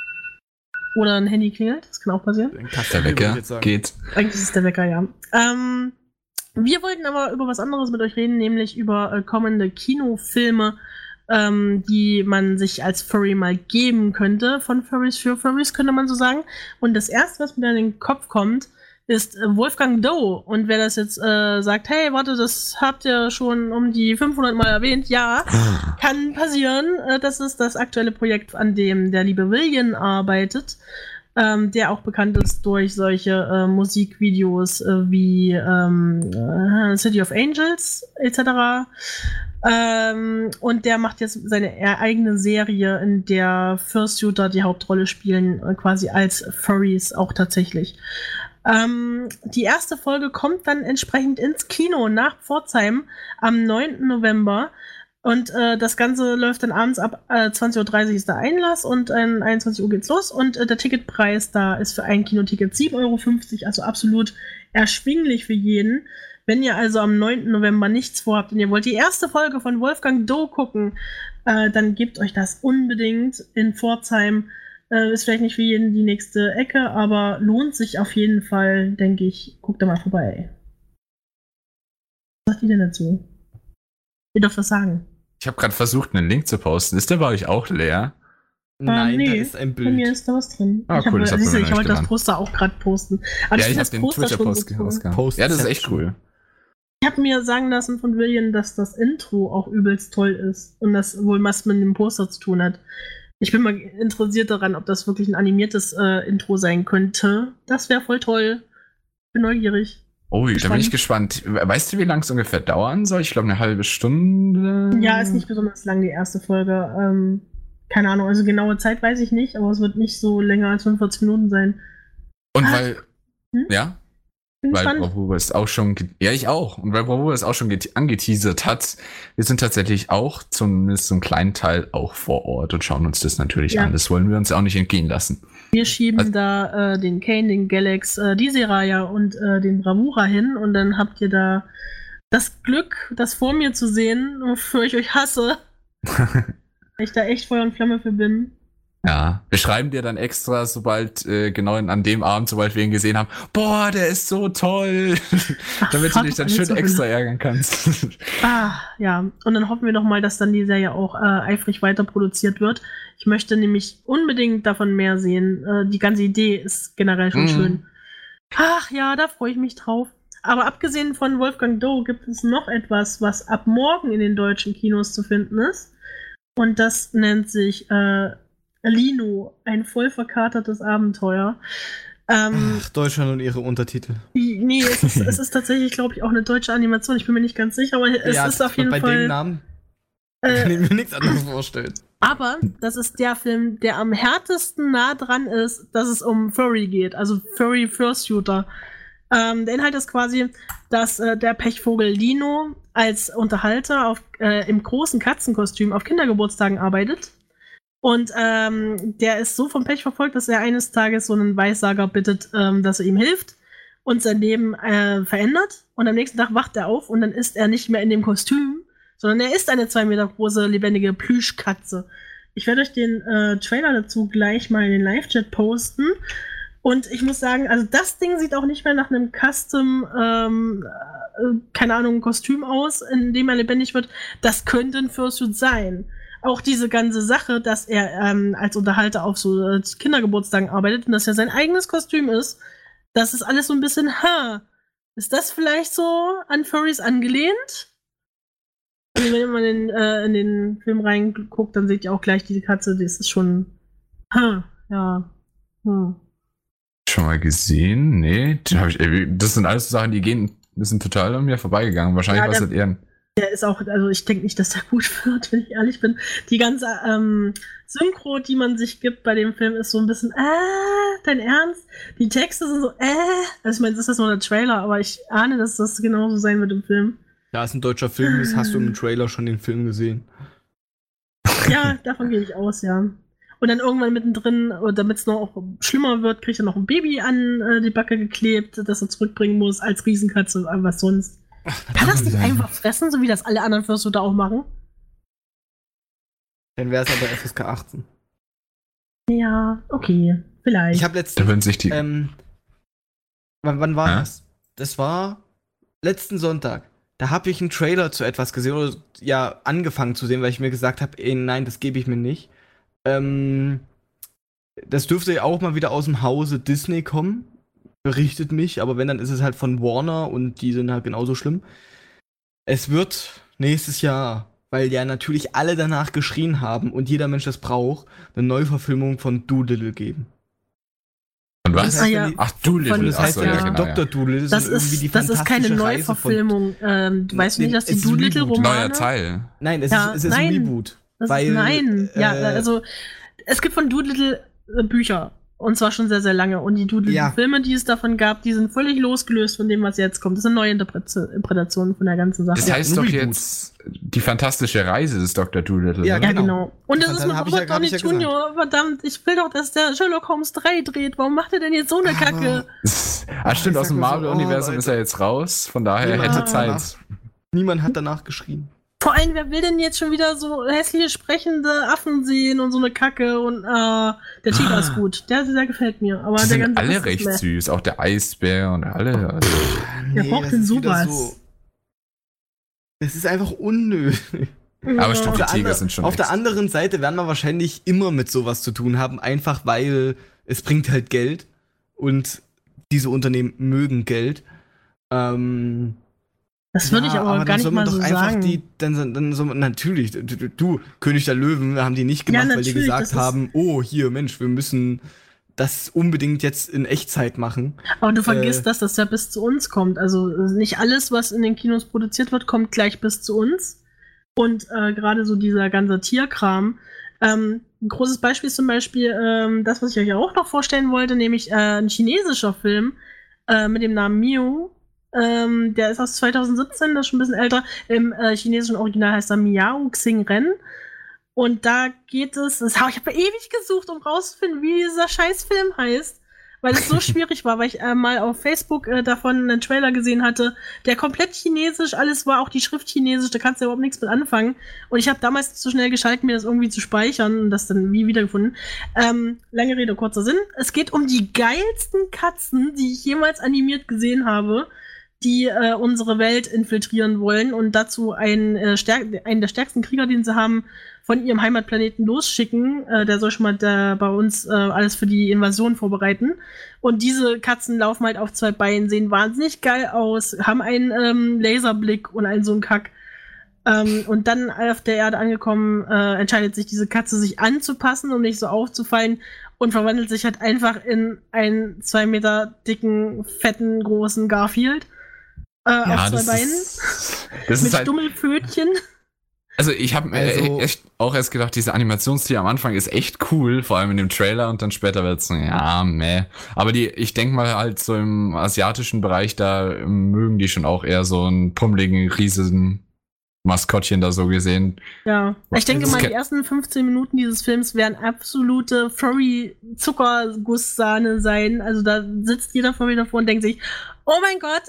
Oder ein Handy klingelt, das kann auch passieren. Der Wecker geht. Eigentlich ist es der Wecker, ja. Ähm, wir wollten aber über was anderes mit euch reden, nämlich über äh, kommende Kinofilme, ähm, die man sich als Furry mal geben könnte. Von Furries für Furries, könnte man so sagen. Und das erste, was mir dann in den Kopf kommt, ist äh, Wolfgang Doe. Und wer das jetzt äh, sagt, hey, warte, das habt ihr schon um die 500 Mal erwähnt, ja, kann passieren. Äh, das ist das aktuelle Projekt, an dem der liebe William arbeitet, ähm, der auch bekannt ist durch solche äh, Musikvideos äh, wie ähm, äh, City of Angels etc. Ähm, und der macht jetzt seine e- eigene Serie, in der Fursuiter die Hauptrolle spielen, quasi als Furries auch tatsächlich. Ähm, die erste Folge kommt dann entsprechend ins Kino nach Pforzheim am 9. November. Und äh, das Ganze läuft dann abends ab äh, 20.30 Uhr ist der Einlass und ähm, 21 Uhr geht's los. Und äh, der Ticketpreis da ist für ein Kinoticket 7,50 Euro, also absolut erschwinglich für jeden. Wenn ihr also am 9. November nichts vorhabt und ihr wollt die erste Folge von Wolfgang Doe gucken, äh, dann gebt euch das unbedingt in Pforzheim. Äh, ist vielleicht nicht für jeden die nächste Ecke, aber lohnt sich auf jeden Fall, denke ich. Guckt da mal vorbei. Was sagt ihr denn dazu? Ihr dürft was sagen. Ich habe gerade versucht, einen Link zu posten. Ist der bei euch auch leer? Nein, Ah, nee. da ist ein Bei mir Bild. ist da was drin. Ah, ich hab, cool, das hat siehst ich wollte das Poster auch gerade posten. Aber ja, find ich habe das den Twitter-Post so cool. Ja, das ist echt cool. Ich habe mir sagen lassen von William, dass das Intro auch übelst toll ist und das wohl was mit dem Poster zu tun hat. Ich bin mal interessiert daran, ob das wirklich ein animiertes äh, Intro sein könnte. Das wäre voll toll. Bin neugierig. Oh, da bin ich gespannt. Weißt du, wie lang es ungefähr dauern soll? Ich glaube, eine halbe Stunde. Ja, ist nicht besonders lang, die erste Folge. Ähm, keine Ahnung, also genaue Zeit weiß ich nicht, aber es wird nicht so länger als 45 Minuten sein. Und Ah. weil. Hm? Ja? Bin Weil. Bravo es auch schon. Ja, ich auch. Und weil Bravo es auch schon gete- angeteasert hat, wir sind tatsächlich auch zumindest zum kleinen Teil auch vor Ort und schauen uns das natürlich Ja. an. Das wollen wir uns auch nicht entgehen lassen. Wir schieben Also- da äh, den Kane, den Galax, äh, die Seraya und äh, den Bravura hin und dann habt ihr da das Glück, das vor mir zu sehen, wofür ich euch hasse. [LAUGHS] weil ich da echt Feuer und Flamme für bin. Ja, wir schreiben dir dann extra, sobald, äh, genau an dem Abend, sobald wir ihn gesehen haben, boah, der ist so toll, [LAUGHS] damit du dich dann [LAUGHS] schön so extra ärgern kannst. [LAUGHS] Ah, ja. Und dann hoffen wir doch mal, dass dann die Serie auch äh, eifrig weiter produziert wird. Ich möchte nämlich unbedingt davon mehr sehen. Äh, die ganze Idee ist generell schon Mhm. schön. Ach ja, da freue ich mich drauf. Aber abgesehen von Wolfgang Doe gibt es noch etwas, was ab morgen in den deutschen Kinos zu finden ist. Und das nennt sich äh, Lino, ein voll verkatertes Abenteuer. Ähm, Ach, Deutschland und ihre Untertitel. Nee, es ist, es ist tatsächlich, glaube ich, auch eine deutsche Animation. Ich bin mir nicht ganz sicher, aber es ja, ist auf jeden bei Fall. dem Namen kann äh, ich mir nichts anderes vorstellen. aber das ist der Film, der am härtesten nah dran ist, dass es um Furry geht, also Furry Fursuiter. Ähm, der Inhalt ist quasi, dass äh, der Pechvogel Lino als Unterhalter auf, äh, im großen Katzenkostüm auf Kindergeburtstagen arbeitet. Und ähm, der ist so vom Pech verfolgt, dass er eines Tages so einen Weissager bittet, ähm, dass er ihm hilft und sein Leben äh, verändert. Und am nächsten Tag wacht er auf und dann ist er nicht mehr in dem Kostüm, sondern er ist eine zwei Meter große lebendige Plüschkatze. Ich werde euch den äh, Trailer dazu gleich mal in den Live-Chat posten. Und ich muss sagen, also das Ding sieht auch nicht mehr nach einem Custom, ähm, äh, keine Ahnung, Kostüm aus, in dem er lebendig wird. Das könnte ein Fursuit sein. Auch diese ganze Sache, dass er ähm, als Unterhalter auf so äh, Kindergeburtstagen arbeitet und dass er sein eigenes Kostüm ist, das ist alles so ein bisschen, ha, ist das vielleicht so an Furries angelehnt? Also wenn man in, äh, in den Film reinguckt, dann seht ihr auch gleich diese Katze, das ist schon, ha, ja, hm. Schon mal gesehen? Nee, das sind alles Sachen, die gehen, die sind total an mir vorbeigegangen. Wahrscheinlich Ja, war es halt eher ein Der ist auch, also ich denke nicht, dass der gut [LAUGHS] wird, wenn ich ehrlich bin. Die ganze ähm, Synchro, die man sich gibt bei dem Film, ist so ein bisschen, äh, dein Ernst? Die Texte sind so, äh. Also ich meine, das ist nur der Trailer, aber ich ahne, dass das genauso sein wird im Film. Da es ein deutscher Film ist, hast du im Trailer schon den Film gesehen. Ja, davon gehe ich aus, ja. Und dann irgendwann mittendrin, damit es noch schlimmer wird, kriegt er noch ein Baby an äh, die Backe geklebt, das er zurückbringen muss als Riesenkatze, äh, was sonst. [LAUGHS] Kann das nicht einfach fressen, so wie das alle anderen Fürste auch machen? Dann wäre es aber FSK 18. Ja, okay, vielleicht. Ich habe Da letztens. würden sich die. Ähm, wann, wann war Hä? das? Das war letzten Sonntag. Da habe ich einen Trailer zu etwas gesehen oder ja angefangen zu sehen, weil ich mir gesagt habe, ey, nein, das gebe ich mir nicht. Ähm, das dürfte ja auch mal wieder aus dem Hause Disney kommen, berichtet mich, aber wenn, dann ist es halt von Warner und die sind halt genauso schlimm. Es wird nächstes Jahr, weil ja natürlich alle danach geschrien haben und jeder Mensch das braucht, eine Neuverfilmung von Doolittle geben. Und was? Ah, ja. Ach, du Von- Little. Das Ach heißt so, ja, ja, genau, Dr. ja. Doolittle das sind irgendwie die ist, das ist keine Neuverfilmung. Ähm, du weißt nicht, dass die ist. Doolittle-Romane. Neuer Teil. Nein, es Ja, ist, es ist nein. ein Reboot. Das weil, ist, nein, ja, äh, also es gibt von Doolittle äh, Bücher. Und zwar schon sehr, sehr lange. Und die Doolittle-Filme, die es davon gab, die sind völlig losgelöst von dem, was jetzt kommt. Das sind neue Interpre- Interpretationen von der ganzen Sache. Das heißt ein doch Reboot. jetzt die fantastische Reise des Dr. Doolittle. Ja, ja, genau. genau. Und das ist ich mit ja- Robert Downey ja gesagt. Jr. Verdammt, ich will doch, dass der Sherlock Holmes 3 dreht. Warum macht er denn jetzt so eine Aber- Kacke? [LAUGHS] Ah, stimmt, aus dem so, Marvel-Universum oh, ist er jetzt raus, von daher Ja. hätte Zeit. Niemand hat danach geschrien. Vor allem, wer will denn jetzt schon wieder so hässliche sprechende Affen sehen und so eine Kacke und äh, der Tiger ist gut. Der, der gefällt mir. Aber Die der sind ganze alle Rest ist recht meh. süß, auch der Eisbär und alle. Also, Wer braucht das denn sowas? Das ist einfach unnötig. aber Ja. stimmt, die Auf der, Tiger sind schon auf der anderen Seite werden wir wahrscheinlich immer mit sowas zu tun haben, einfach weil es bringt halt Geld und diese Unternehmen mögen Geld. Ähm, Das würde ich ja, aber, gar dann nicht soll man mal doch so einfach sagen. die, dann, dann soll man, natürlich, du, du- König der Löwen, haben die nicht Ja, gemacht, weil die gesagt haben, oh, hier, Mensch, wir müssen das unbedingt jetzt in Echtzeit machen. Aber du vergisst, Äh, dass das ja bis zu uns kommt. Also äh, nicht alles, was in den Kinos produziert wird, kommt gleich bis zu uns. Und äh, gerade so dieser ganze Tierkram. Ähm, ein großes Beispiel ist zum Beispiel ähm, das, was ich euch auch noch vorstellen wollte, nämlich äh, ein chinesischer Film äh, mit dem Namen Miu. Ähm, der ist aus 2017, das ist schon ein bisschen älter. Im äh, chinesischen Original heißt er Miao Xing Ren. Und da geht es, das, ich habe ewig gesucht, um rauszufinden, wie dieser Scheißfilm heißt, weil es so [LAUGHS] schwierig war, weil ich äh, mal auf Facebook äh, davon einen Trailer gesehen hatte, der komplett chinesisch, alles war auch die Schrift chinesisch, da kannst du ja überhaupt nichts mit anfangen. Und ich habe damals nicht so schnell geschaltet, mir das irgendwie zu speichern und das dann wie wiedergefunden. Ähm, lange Rede, kurzer Sinn. Es geht um die geilsten Katzen, die ich jemals animiert gesehen habe die äh, unsere Welt infiltrieren wollen und dazu einen, äh, stärk einen der stärksten Krieger, den sie haben, von ihrem Heimatplaneten losschicken. Äh, der soll schon mal da bei uns äh, alles für die Invasion vorbereiten. Und diese Katzen laufen halt auf zwei Beinen, sehen wahnsinnig geil aus, haben einen ähm, Laserblick und einen so einen Kack. Ähm, und dann auf der Erde angekommen, äh, entscheidet sich diese Katze, sich anzupassen, um nicht so aufzufallen und verwandelt sich halt einfach in einen zwei Meter dicken, fetten, großen Garfield. Äh, auf zwei Beinen. Ist, [LAUGHS] das mit ist halt, Stummelpfötchen. also ich habe mir Also- echt auch erst gedacht, diese Animationsstil am Anfang ist echt cool, vor allem in dem Trailer und dann später wird's so, ja, meh. Aber die, ich denk mal halt so im asiatischen Bereich, da mögen die schon auch eher so einen pummeligen, riesigen Maskottchen da so gesehen. Ja. Ich denke mal, die ersten 15 Minuten dieses Films werden absolute Furry-Zuckergusssahne sein. Also da sitzt jeder Furry davor und denkt sich, oh mein Gott,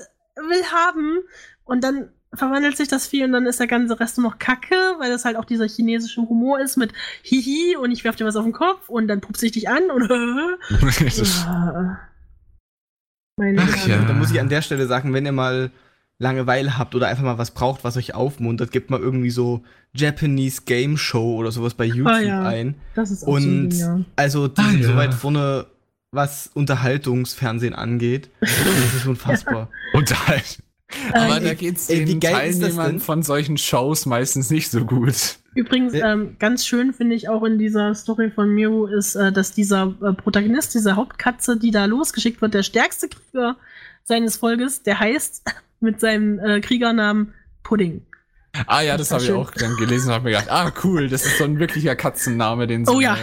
will haben. Und dann verwandelt sich das viel und dann ist der ganze Rest nur noch Kacke, weil das halt auch dieser chinesische Humor ist mit Hihi und ich werf dir was auf den Kopf und dann pupse ich dich an und [LAUGHS] [LAUGHS] Ja. Meine Ach ja. Da muss ich an der Stelle sagen, wenn ihr mal Langeweile habt oder einfach mal was braucht, was euch aufmuntert, gebt mal irgendwie so Japanese Game Show oder sowas bei YouTube Ah, ja. ein. Das ist auch so ein Und Ding, ja. also die Ah, sind ja. so weit vorne, was Unterhaltungsfernsehen angeht. Das ist unfassbar. [LAUGHS] Und halt. Aber Äh, da geht's ey, wie den geil ist das Teilnehmern denn? von solchen Shows meistens nicht so gut. Übrigens, ähm, ganz schön finde ich auch in dieser Story von Miru ist, äh, dass dieser äh, Protagonist, diese Hauptkatze, die da losgeschickt wird, der stärkste Krieger seines Volkes, der heißt [LAUGHS] mit seinem äh, Kriegernamen Pudding. Ah ja, Das das habe ich auch dann gelesen und habe mir gedacht, ah cool, das ist so ein wirklicher Katzenname, den sie Oh ja.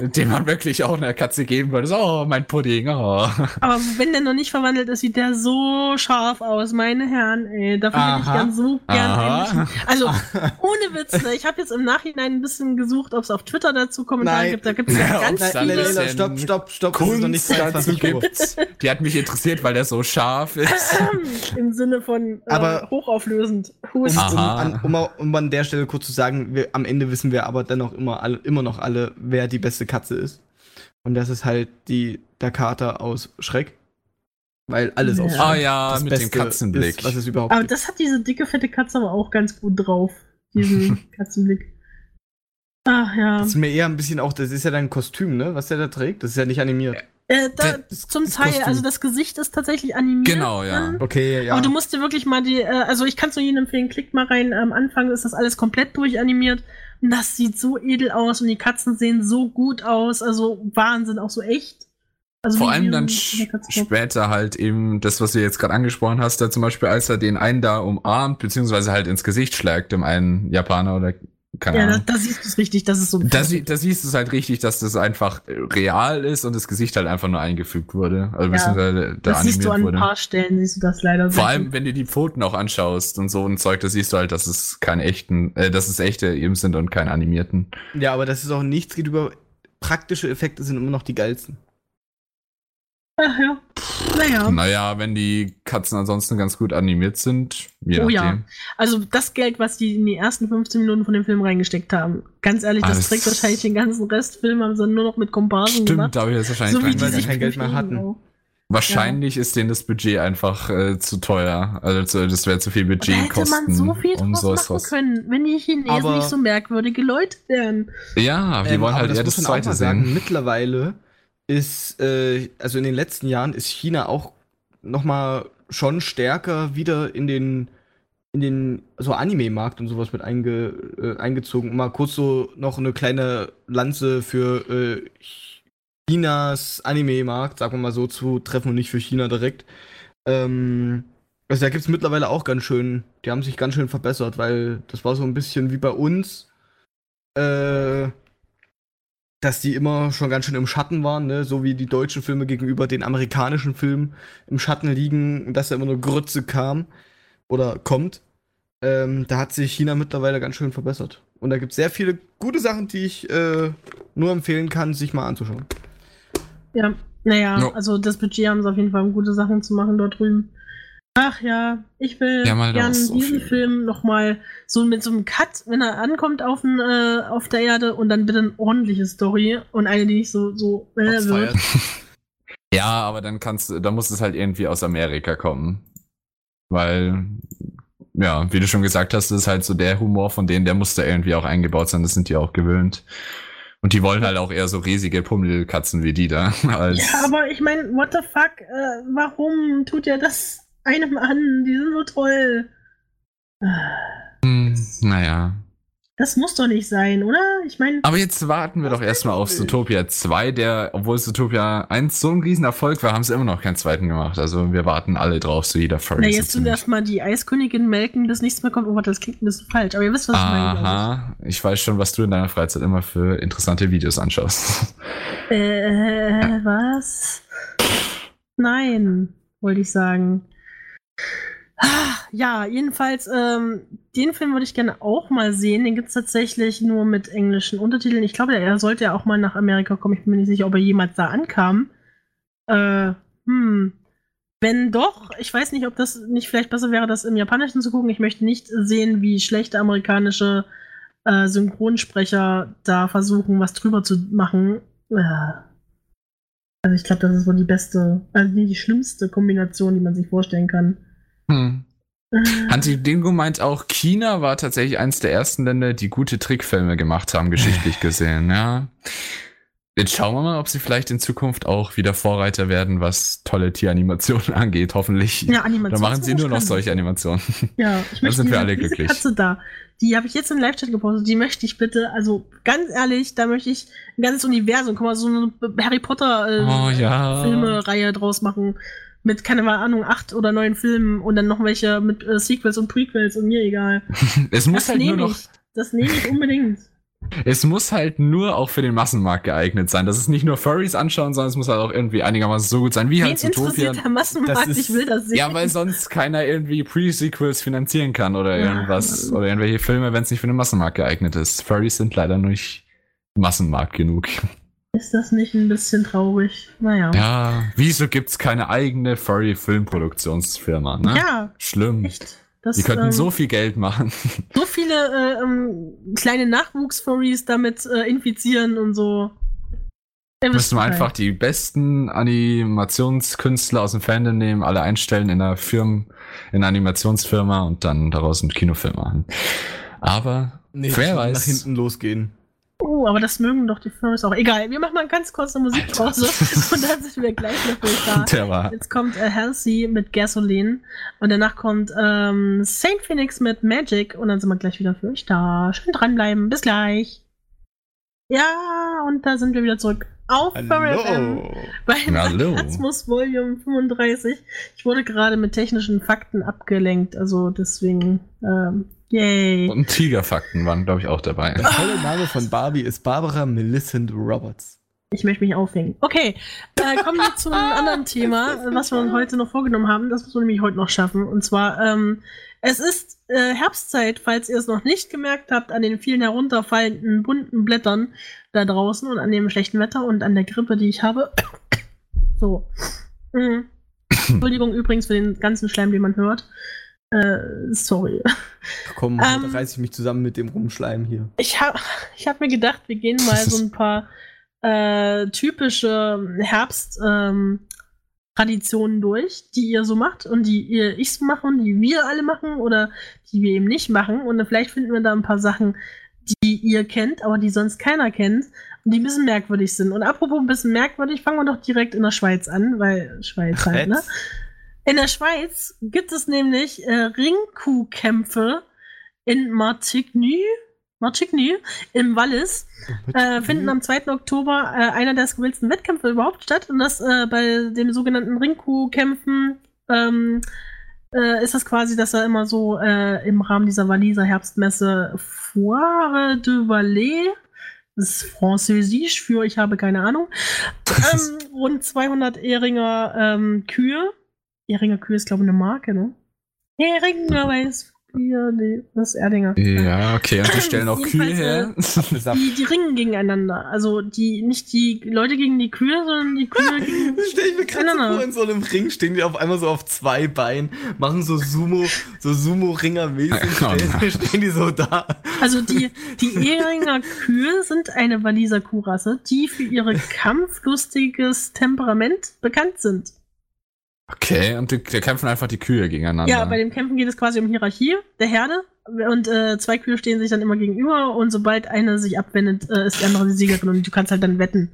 Den man wirklich auch einer Katze geben würde. So, oh, mein Pudding, oh. Aber wenn der noch nicht verwandelt ist, sieht der so scharf aus, meine Herren, ey. Dafür hätte ich Aha. gern so gern Aha. Also, ohne Witz, ne? ich habe jetzt im Nachhinein ein bisschen gesucht, ob es auf Twitter dazu Kommentare Nein. gibt. Da gibt es ja, Ja, [LAUGHS] ganz Nein, viele. nein, nein, stopp, stopp, stopp. ist noch nicht Kunst dazu 22 Uhr. gibt. Die hat mich interessiert, weil der so scharf ist. [CLEARS THROAT] Im Sinne von äh, Aber- hochauflösend. Um, Aha. an, um, um an der Stelle kurz zu sagen, wir, am Ende wissen wir aber dennoch immer, alle, immer noch alle, wer die beste Katze ist. Und das ist halt die, der Kater aus Schreck. Weil alles Ja. aus Schreck Ah ja, das mit dem Beste Katzenblick. Ist, was es überhaupt Aber gibt. das hat diese dicke, fette Katze aber auch ganz gut drauf. Diesen [LAUGHS] Katzenblick. Ach ja. Das ist mir eher ein bisschen auch, das ist ja dann ein Kostüm, ne? Was der da trägt. Das ist ja nicht animiert. Äh, da, Das- zum das Teil, Kostüm. also das Gesicht ist tatsächlich animiert. Genau, ja. dann. Okay, ja. Aber du musst dir wirklich mal die, äh, also ich kann es nur jedem empfehlen, klickt mal rein. Am Anfang ist das alles komplett durchanimiert. Und das sieht so edel aus und die Katzen sehen so gut aus. Also Wahnsinn, auch so echt. Also Vor allem dann später halt eben das, was du jetzt gerade angesprochen hast, da zum Beispiel, als er den einen da umarmt, beziehungsweise halt ins Gesicht schlägt, dem einen Japaner oder keine Ja, da, da siehst du es richtig, das ist so. Da, sie, da siehst du es halt richtig, dass das einfach äh, real ist und das Gesicht halt einfach nur eingefügt wurde. Also beziehungsweise da das siehst du an animiert ein wurde. paar Stellen, siehst du das leider Vor allem, wenn du die Pfoten auch anschaust und so ein Zeug, da siehst du halt, dass es keine echten, äh, dass es echte eben sind und keine animierten. ja, aber das ist auch nichts geht über. Praktische Effekte sind immer noch die geilsten. Ach ja. Naja. Naja, wenn die Katzen ansonsten ganz gut animiert sind, je Oh ja. nachdem. Also das Geld, was die in die ersten 15 Minuten von dem Film reingesteckt haben, ganz ehrlich, das das- trägt wahrscheinlich den ganzen Restfilm, haben sie nur noch mit Komparsen Stimmt, gemacht. da habe ich jetzt wahrscheinlich So wie dran die weil sie sich gedacht. kein Geld mehr hatten. auch. Wahrscheinlich ist denen das Budget einfach äh, zu teuer. Also das wäre zu viel Da Budget hätte kosten. man so viel um draus sowas machen können, wenn die Chinesen Aber- nicht so merkwürdige Leute wären. Ja, die Ähm, wollen halt eher das auch zweite sagen, sehen. Mittlerweile ist, äh, also in den letzten Jahren ist China auch noch mal schon stärker wieder in den in den so Anime-Markt und sowas mit einge, äh, eingezogen. Mal kurz so noch eine kleine Lanze für äh, Chinas Anime-Markt, sagen wir mal so, zu treffen und nicht für China direkt. Ähm, also da gibt es mittlerweile auch ganz schön, die haben sich ganz schön verbessert, weil das war so ein bisschen wie bei uns, äh, dass die immer schon ganz schön im Schatten waren, ne? so wie die deutschen Filme gegenüber den amerikanischen Filmen im Schatten liegen und dass da immer nur Grütze kam oder kommt. Ähm, da hat sich China mittlerweile ganz schön verbessert. Und da gibt es sehr viele gute Sachen, die ich äh, nur empfehlen kann, sich mal anzuschauen. Ja, naja, No. also das Budget haben sie auf jeden Fall, um gute Sachen zu machen dort drüben. Ach ja, ich will Ja, mal gern auch so diesen viel. Film nochmal so mit so einem Cut, wenn er ankommt auf, den, äh, auf der Erde und dann bitte eine ordentliche Story und eine, die nicht so, so äh, wird. [LAUGHS] Ja, aber dann kannst du, da muss es halt irgendwie aus Amerika kommen. Weil, ja, wie du schon gesagt hast, das ist halt so der Humor von denen, der muss da irgendwie auch eingebaut sein, das sind die auch gewöhnt. Und die wollen halt auch eher so riesige Pummelkatzen wie die da. [LAUGHS] Als, Ja, aber ich meine, what the fuck, äh, warum tut er das einem an? Die sind so toll. Hm, naja. Das muss doch nicht sein, oder? Ich meine, Aber jetzt warten wir doch erstmal auf Zootopia 2, der, obwohl Zootopia 1 so ein Riesenerfolg war, haben sie immer noch keinen zweiten gemacht. Also wir warten alle drauf, so jeder Furry. na, jetzt sind ziemlich. erstmal die Eiskönigin melken, bis nichts mehr kommt. Oh, das klingt ein bisschen falsch. Aber ihr wisst, was ich meine. Aha, ich weiß schon, was du in deiner Freizeit immer für interessante Videos anschaust. ich. Äh, was? Nein, wollte ich sagen. Ah, Ja, jedenfalls, ähm, den Film würde ich gerne auch mal sehen. Den gibt es tatsächlich nur mit englischen Untertiteln. Ich glaube, er sollte ja auch mal nach Amerika kommen. Ich bin mir nicht sicher, ob er jemals da ankam. Äh, hm. Wenn doch, ich weiß nicht, ob das nicht vielleicht besser wäre, das im Japanischen zu gucken. Ich möchte nicht sehen, wie schlechte amerikanische äh, Synchronsprecher da versuchen, was drüber zu machen. Äh. Also ich glaube, das ist wohl die beste, also die schlimmste Kombination, die man sich vorstellen kann. Hm. Äh, Hanti Dingo meint auch, China war tatsächlich eines der ersten Länder, die gute Trickfilme gemacht haben, geschichtlich [LAUGHS] gesehen, ja. Jetzt schauen wir mal, ob sie vielleicht in Zukunft auch wieder Vorreiter werden, was tolle Tieranimationen [LAUGHS] angeht, hoffentlich. ja, Da Animation. machen sie nur noch solche Animationen. [LAUGHS] Ja, ich möchte sind wir alle glücklich. Katze da, die habe ich jetzt in Live-Chat gepostet, die möchte ich bitte, also ganz ehrlich, da möchte ich ein ganzes Universum, guck mal, so eine Harry Potter äh, Oh ja. Filme-Reihe draus machen. Mit, keine Ahnung, acht oder neun Filmen und dann noch welche mit äh, Sequels und Prequels und mir egal. [LAUGHS] Es muss Das halt nur nehme noch, ich. Das nehme ich unbedingt. [LAUGHS] es muss halt nur auch für den Massenmarkt geeignet sein. Das ist nicht nur Furries anschauen, sondern es muss halt auch irgendwie einigermaßen so gut sein, wie Wen halt Zootopia. der Massenmarkt? Ist- ich will das sehen. Ja, weil sonst keiner irgendwie Pre-Sequels finanzieren kann oder Ja, irgendwas oder irgendwelche Filme, wenn es nicht für den Massenmarkt geeignet ist. Furries sind leider nicht Massenmarkt genug. Ist das nicht ein bisschen traurig? Naja. Ja, wieso gibt's keine eigene Furry-Filmproduktionsfirma, ne? Ja, Schlimm. echt. Das, Die könnten ähm, so viel Geld machen. [LAUGHS] so viele äh, ähm, kleine Nachwuchs-Furries damit äh, infizieren und so. Müssen wir einfach die besten Animationskünstler aus dem Fandom nehmen, alle einstellen in einer Firma, in einer Animationsfirma und dann daraus einen Kinofilm machen. Aber Nee, wer weiß. nach hinten losgehen. Oh, aber das mögen doch die Furries auch. Egal, wir machen mal ganz kurz eine Musikpause [LAUGHS] und dann sind wir gleich noch euch da. [LAUGHS] Der war. Jetzt kommt äh, Halsey mit Gasoline und danach kommt ähm, Saint Phoenix mit Magic und dann sind wir gleich wieder für euch da. Schön dranbleiben, bis gleich. Ja, und da sind wir wieder zurück auf Hallo. beim. Atmos Volume 35. Ich wurde gerade mit technischen Fakten abgelenkt, also deswegen, ähm, yay. Und Tigerfakten waren, glaube ich, auch dabei. Der volle Name von Barbie ist Barbara Millicent Roberts. Ich möchte mich aufhängen. Okay, äh, kommen wir zu einem [LAUGHS] anderen Thema, was wir uns heute noch vorgenommen haben. Das müssen wir nämlich heute noch schaffen. Und zwar, ähm, es ist äh, Herbstzeit, falls ihr es noch nicht gemerkt habt, an den vielen herunterfallenden bunten Blättern da draußen und an dem schlechten Wetter und an der Grippe, die ich habe. So. Mhm. [COUGHS] Entschuldigung übrigens für den ganzen Schleim, den man hört. Äh, sorry. Komm, Ähm. heute reiß ich mich zusammen mit dem Rumschleim hier. Ich habe ich hab mir gedacht, wir gehen mal so ein paar äh, typische Herbst ähm, durch, die ihr so macht und die ihr ich so mache und die wir alle machen oder die wir eben nicht machen. Und dann vielleicht finden wir da ein paar Sachen, die ihr kennt, aber die sonst keiner kennt und die ein bisschen merkwürdig sind. Und apropos ein bisschen merkwürdig, fangen wir doch direkt in der Schweiz an, weil Schweiz halt, ne? In der Schweiz gibt es nämlich äh, Ringkuhkämpfe in Martigny, Martigny im Wallis. Äh, finden am 2. Oktober äh, einer der skurrilsten Wettkämpfe überhaupt statt. Und das äh, bei dem sogenannten Ringkuhkämpfen ähm, äh, ist das quasi, dass er immer so äh, im Rahmen dieser Walliser Herbstmesse Foire de Valais, das ist Französisch für ich habe keine Ahnung, ähm, rund 200 Ehringer ähm, Kühe. Ehringer Kühe ist, glaube ich, eine Marke, ne? Ehringer weiß Bier, nee, das ist Erdinger. Ja, okay. Und die [LAUGHS] stellen auch Kühe her. [LAUGHS] Apfelsaft. Die, die ringen gegeneinander. Also die, nicht die Leute gegen die Kühe, sondern die Kühe [LAUGHS] gegen. Das stell ich mir gerade so Nein, nein, vor, nein. in so einem Ring stehen die auf einmal so auf zwei Beinen, machen so Sumo, so Sumo-Ringer-mäßig, Oh stehen, stehen die so da. Also die, die Ehringer Kühe sind eine Waliser Kuhrasse, die für ihre kampflustiges Temperament bekannt sind. Okay, und die, die kämpfen einfach die Kühe gegeneinander. Ja, bei dem Kämpfen geht es quasi um Hierarchie der Herde. Und äh, zwei Kühe stehen sich dann immer gegenüber und sobald eine sich abwendet, äh, ist die andere die Siegerin und du kannst halt dann wetten.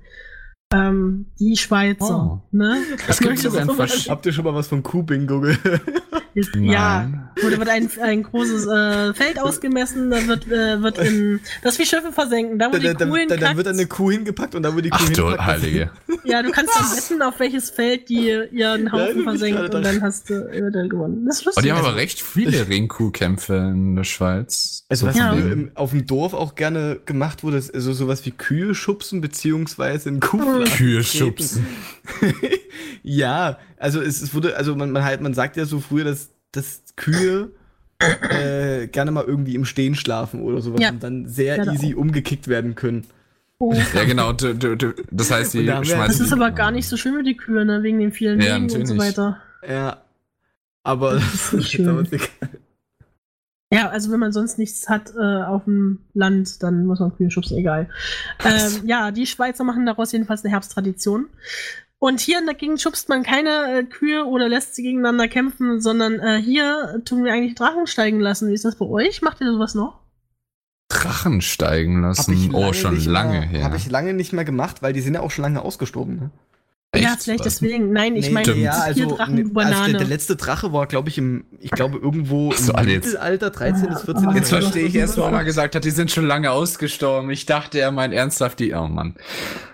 Ähm, die Schweizer, Oh. ne? Es gibt Möchtest sogar ein Habt ihr schon mal was von Kuhbingo gehört? Ja, oder wird ein, ein großes äh, Feld ausgemessen, da wird, äh, wird in. Das ist wie Schiffe versenken, da wo Da, die da, da, Kuh da, dann wird dann eine. Kuh hingepackt und da wird die Kuh Ach du hingepackt. Heilige. Ja, du kannst dann wetten, auf welches Feld die ihren Ja, du Haufen versenkt gerade und da. dann hast du eventuell gewonnen. Das ist Und lustig. die haben aber recht viele Ringkuhkämpfe in der Schweiz. Also was Ja. im, auf dem Dorf auch gerne gemacht wurde, ist also sowas wie Kühe schubsen, beziehungsweise in Kuhfladen Kühe schubsen. [LAUGHS] ja, also es, es wurde, also man, man halt, man sagt ja so früher, dass, dass Kühe äh, gerne mal irgendwie im Stehen schlafen oder sowas Ja. und dann sehr Ja, da easy umgekickt werden können. Oh. Ja, genau. Du, du, du, das heißt, die da schmeißen. Das ist aber gar nicht so schön für die Kühe, ne? Wegen den vielen Ja, und so weiter. Ja. Aber Das [LAUGHS] ist nicht schön. Ja, also wenn man sonst nichts hat äh, auf dem Land, dann muss man Kühe schubsen, egal. Ähm, ja, die Schweizer machen daraus jedenfalls eine Herbsttradition. Und hier in der Gegend schubst man keine äh, Kühe oder lässt sie gegeneinander kämpfen, sondern äh, hier tun wir eigentlich Drachen steigen lassen. Wie ist das bei euch? Macht ihr sowas noch? Drachen steigen lassen. oh, schon lange mehr, her. Habe ich lange nicht mehr gemacht, weil die sind ja auch schon lange ausgestorben. Ne? Ja, Echt? vielleicht Was? deswegen. Nein, ich Nee, meine, ja, also, hier Drachen über also der, Banane. der letzte Drache war, glaube ich, im, ich glaube, irgendwo im So, alle jetzt- Mittelalter, 13. bis 14. Ah, Jetzt Ja. verstehe ich erst, warum er gesagt hat, die sind schon lange ausgestorben. Ich dachte, er meint ernsthaft die. Oh Mann.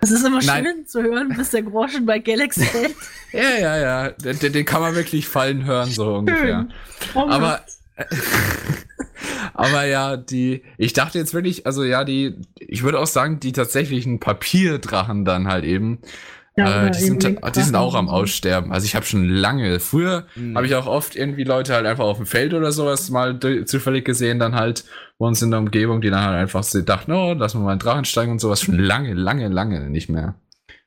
Das ist immer Nein. schön zu hören, bis der Groschen bei Galaxy [LAUGHS] fällt. Ja, ja, ja. Den, den- kann man wirklich fallen hören, so ungefähr. Oh Aber. [LAUGHS] Aber ja, die, ich dachte jetzt wirklich, also ja, die, ich würde auch sagen, die tatsächlichen Papierdrachen dann halt eben, Ja, äh, die, sind, die sind auch am. Aussterben. Also ich habe schon lange, früher Mhm. habe ich auch oft irgendwie Leute halt einfach auf dem Feld oder sowas mal zufällig gesehen, dann halt bei uns in der Umgebung, die dann halt einfach so dachten, oh, lassen wir mal einen Drachen steigen und sowas. Schon lange, lange, lange nicht mehr.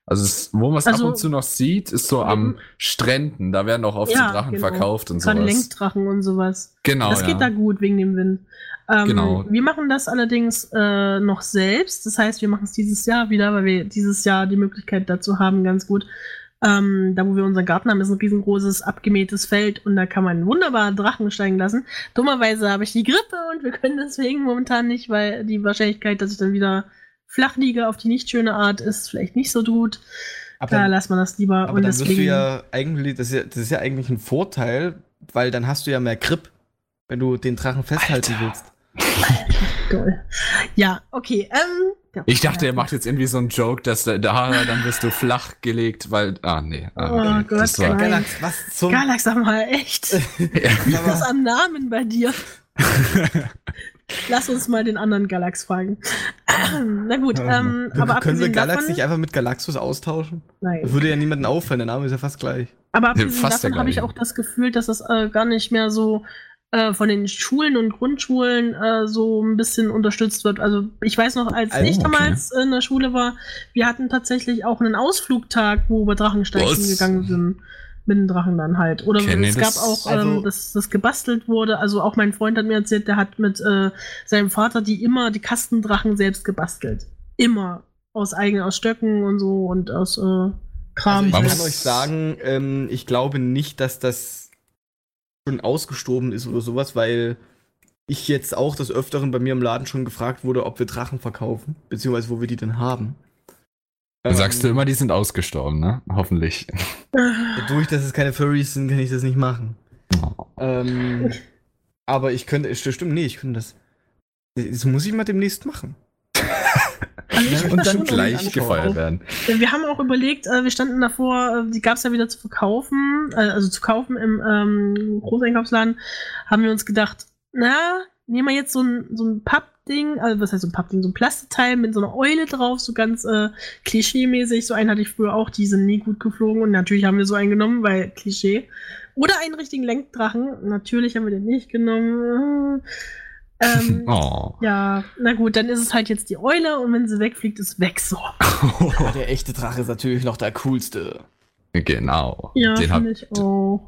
Also es, wo man es Also- ab und zu noch sieht, ist so am Stränden. Da werden auch oft Ja, so Drachen genau. verkauft und Gerade sowas. Lenkdrachen und sowas. Genau, das ja. geht da gut wegen dem Wind. Ähm, Genau. Wir machen das allerdings äh, noch selbst. Das heißt, wir machen es dieses Jahr wieder, weil wir dieses Jahr die Möglichkeit dazu haben, ganz gut. Ähm, da, wo wir unseren Garten haben, ist ein riesengroßes, abgemähtes Feld und da kann man wunderbar Drachen steigen lassen. Dummerweise habe ich die Grippe und wir können deswegen momentan nicht, weil die Wahrscheinlichkeit, dass ich dann wieder flach liege auf die nicht schöne Art, ist vielleicht nicht so gut. Aber Da dann, lässt man das lieber. aber und dann wirst du deswegen, ja eigentlich, das ist ja, das ist ja eigentlich ein Vorteil, weil dann hast du ja mehr Grip, wenn du den Drachen festhalten Alter. willst. Ja, okay. Ähm, ja. Ich dachte, er macht jetzt irgendwie so einen Joke, dass da, da dann wirst du flach gelegt, weil. Ah, nee. Ah, Oh okay. Gott, das war. Galax, was zum. Galax, sag mal, echt. Liegt das am Namen bei dir? Lass uns mal den anderen Galax fragen. [CLEARS THROAT] Na gut, ähm, aber Können wir Galax davon, nicht einfach mit Galaxus austauschen? Das nein. würde ja niemandem auffallen, der Name ist ja fast gleich. Aber abgesehen fast davon habe ich auch das Gefühl, dass das äh, gar nicht mehr so äh, von den Schulen und Grundschulen äh, so ein bisschen unterstützt wird. Also ich weiß noch, als Oh, ich okay. damals in der Schule war, wir hatten tatsächlich auch einen Ausflugtag, wo wir Drachensteigen Was? gegangen sind. Mit dem Drachen dann halt. Oder Kenn es gab das? auch, Also- ähm, dass das gebastelt wurde. Also auch mein Freund hat mir erzählt, der hat mit äh, seinem Vater die immer die Kastendrachen selbst gebastelt. Immer. Aus eigenen, aus Stöcken und so und aus äh, Kram. Also ich kann muss- euch sagen, ähm, ich glaube nicht, dass das schon ausgestorben ist oder sowas, weil ich jetzt auch des Öfteren bei mir im Laden schon gefragt wurde, ob wir Drachen verkaufen, beziehungsweise wo wir die denn haben. Dann sagst du Ähm, immer, die sind ausgestorben, ne? Hoffentlich. [LAUGHS] Dadurch, dass es keine Furries sind, kann ich das nicht machen. Ähm, aber ich könnte, st- stimmt, nee, ich könnte das. Das muss ich mal demnächst machen. Also ich Und dann Gleich gefeuert werden. Wir haben auch überlegt, äh, wir standen davor, äh, die gab es ja wieder zu verkaufen, äh, also zu kaufen im ähm, Großeinkaufsladen, haben wir uns gedacht, na, nehmen wir jetzt so ein, so ein Pappding, also was heißt so ein Pappding, so ein Plastikteil mit so einer Eule drauf, so ganz äh, klischee-mäßig. So einen hatte ich früher auch, die sind nie gut geflogen und natürlich haben wir so einen genommen, weil Klischee. Oder einen richtigen Lenkdrachen, natürlich haben wir den nicht genommen. Ähm, [LAUGHS] Oh. ja, na gut, dann ist es halt jetzt die Eule und wenn sie wegfliegt, ist weg so. Aber der echte Drache ist natürlich noch der coolste. genau. Ja, finde ich auch.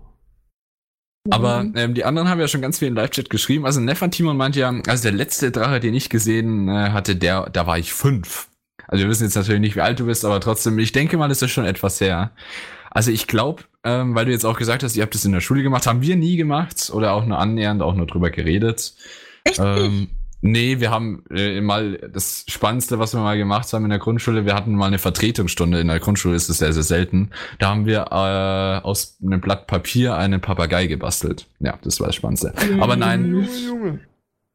aber ähm, die anderen haben ja schon ganz viel im Live-Chat geschrieben. Also Nefan Timon meint ja, also der letzte Drache, den ich gesehen äh, hatte, der, da war ich fünf. Also wir wissen jetzt natürlich nicht, wie alt du bist, aber trotzdem, ich denke mal, ist das schon etwas her. Also ich glaube, ähm, weil du jetzt auch gesagt hast, ihr habt das in der Schule gemacht, haben wir nie gemacht oder auch nur annähernd auch nur drüber geredet. Echt Ähm, nicht? Nee, wir haben äh, mal das Spannendste, was wir mal gemacht haben in der Grundschule, wir hatten mal eine Vertretungsstunde. In der Grundschule ist es sehr, sehr selten. Da haben wir äh, aus einem Blatt Papier einen Papagei gebastelt. Ja, das war das Spannendste. Aber nein, Junge, Junge.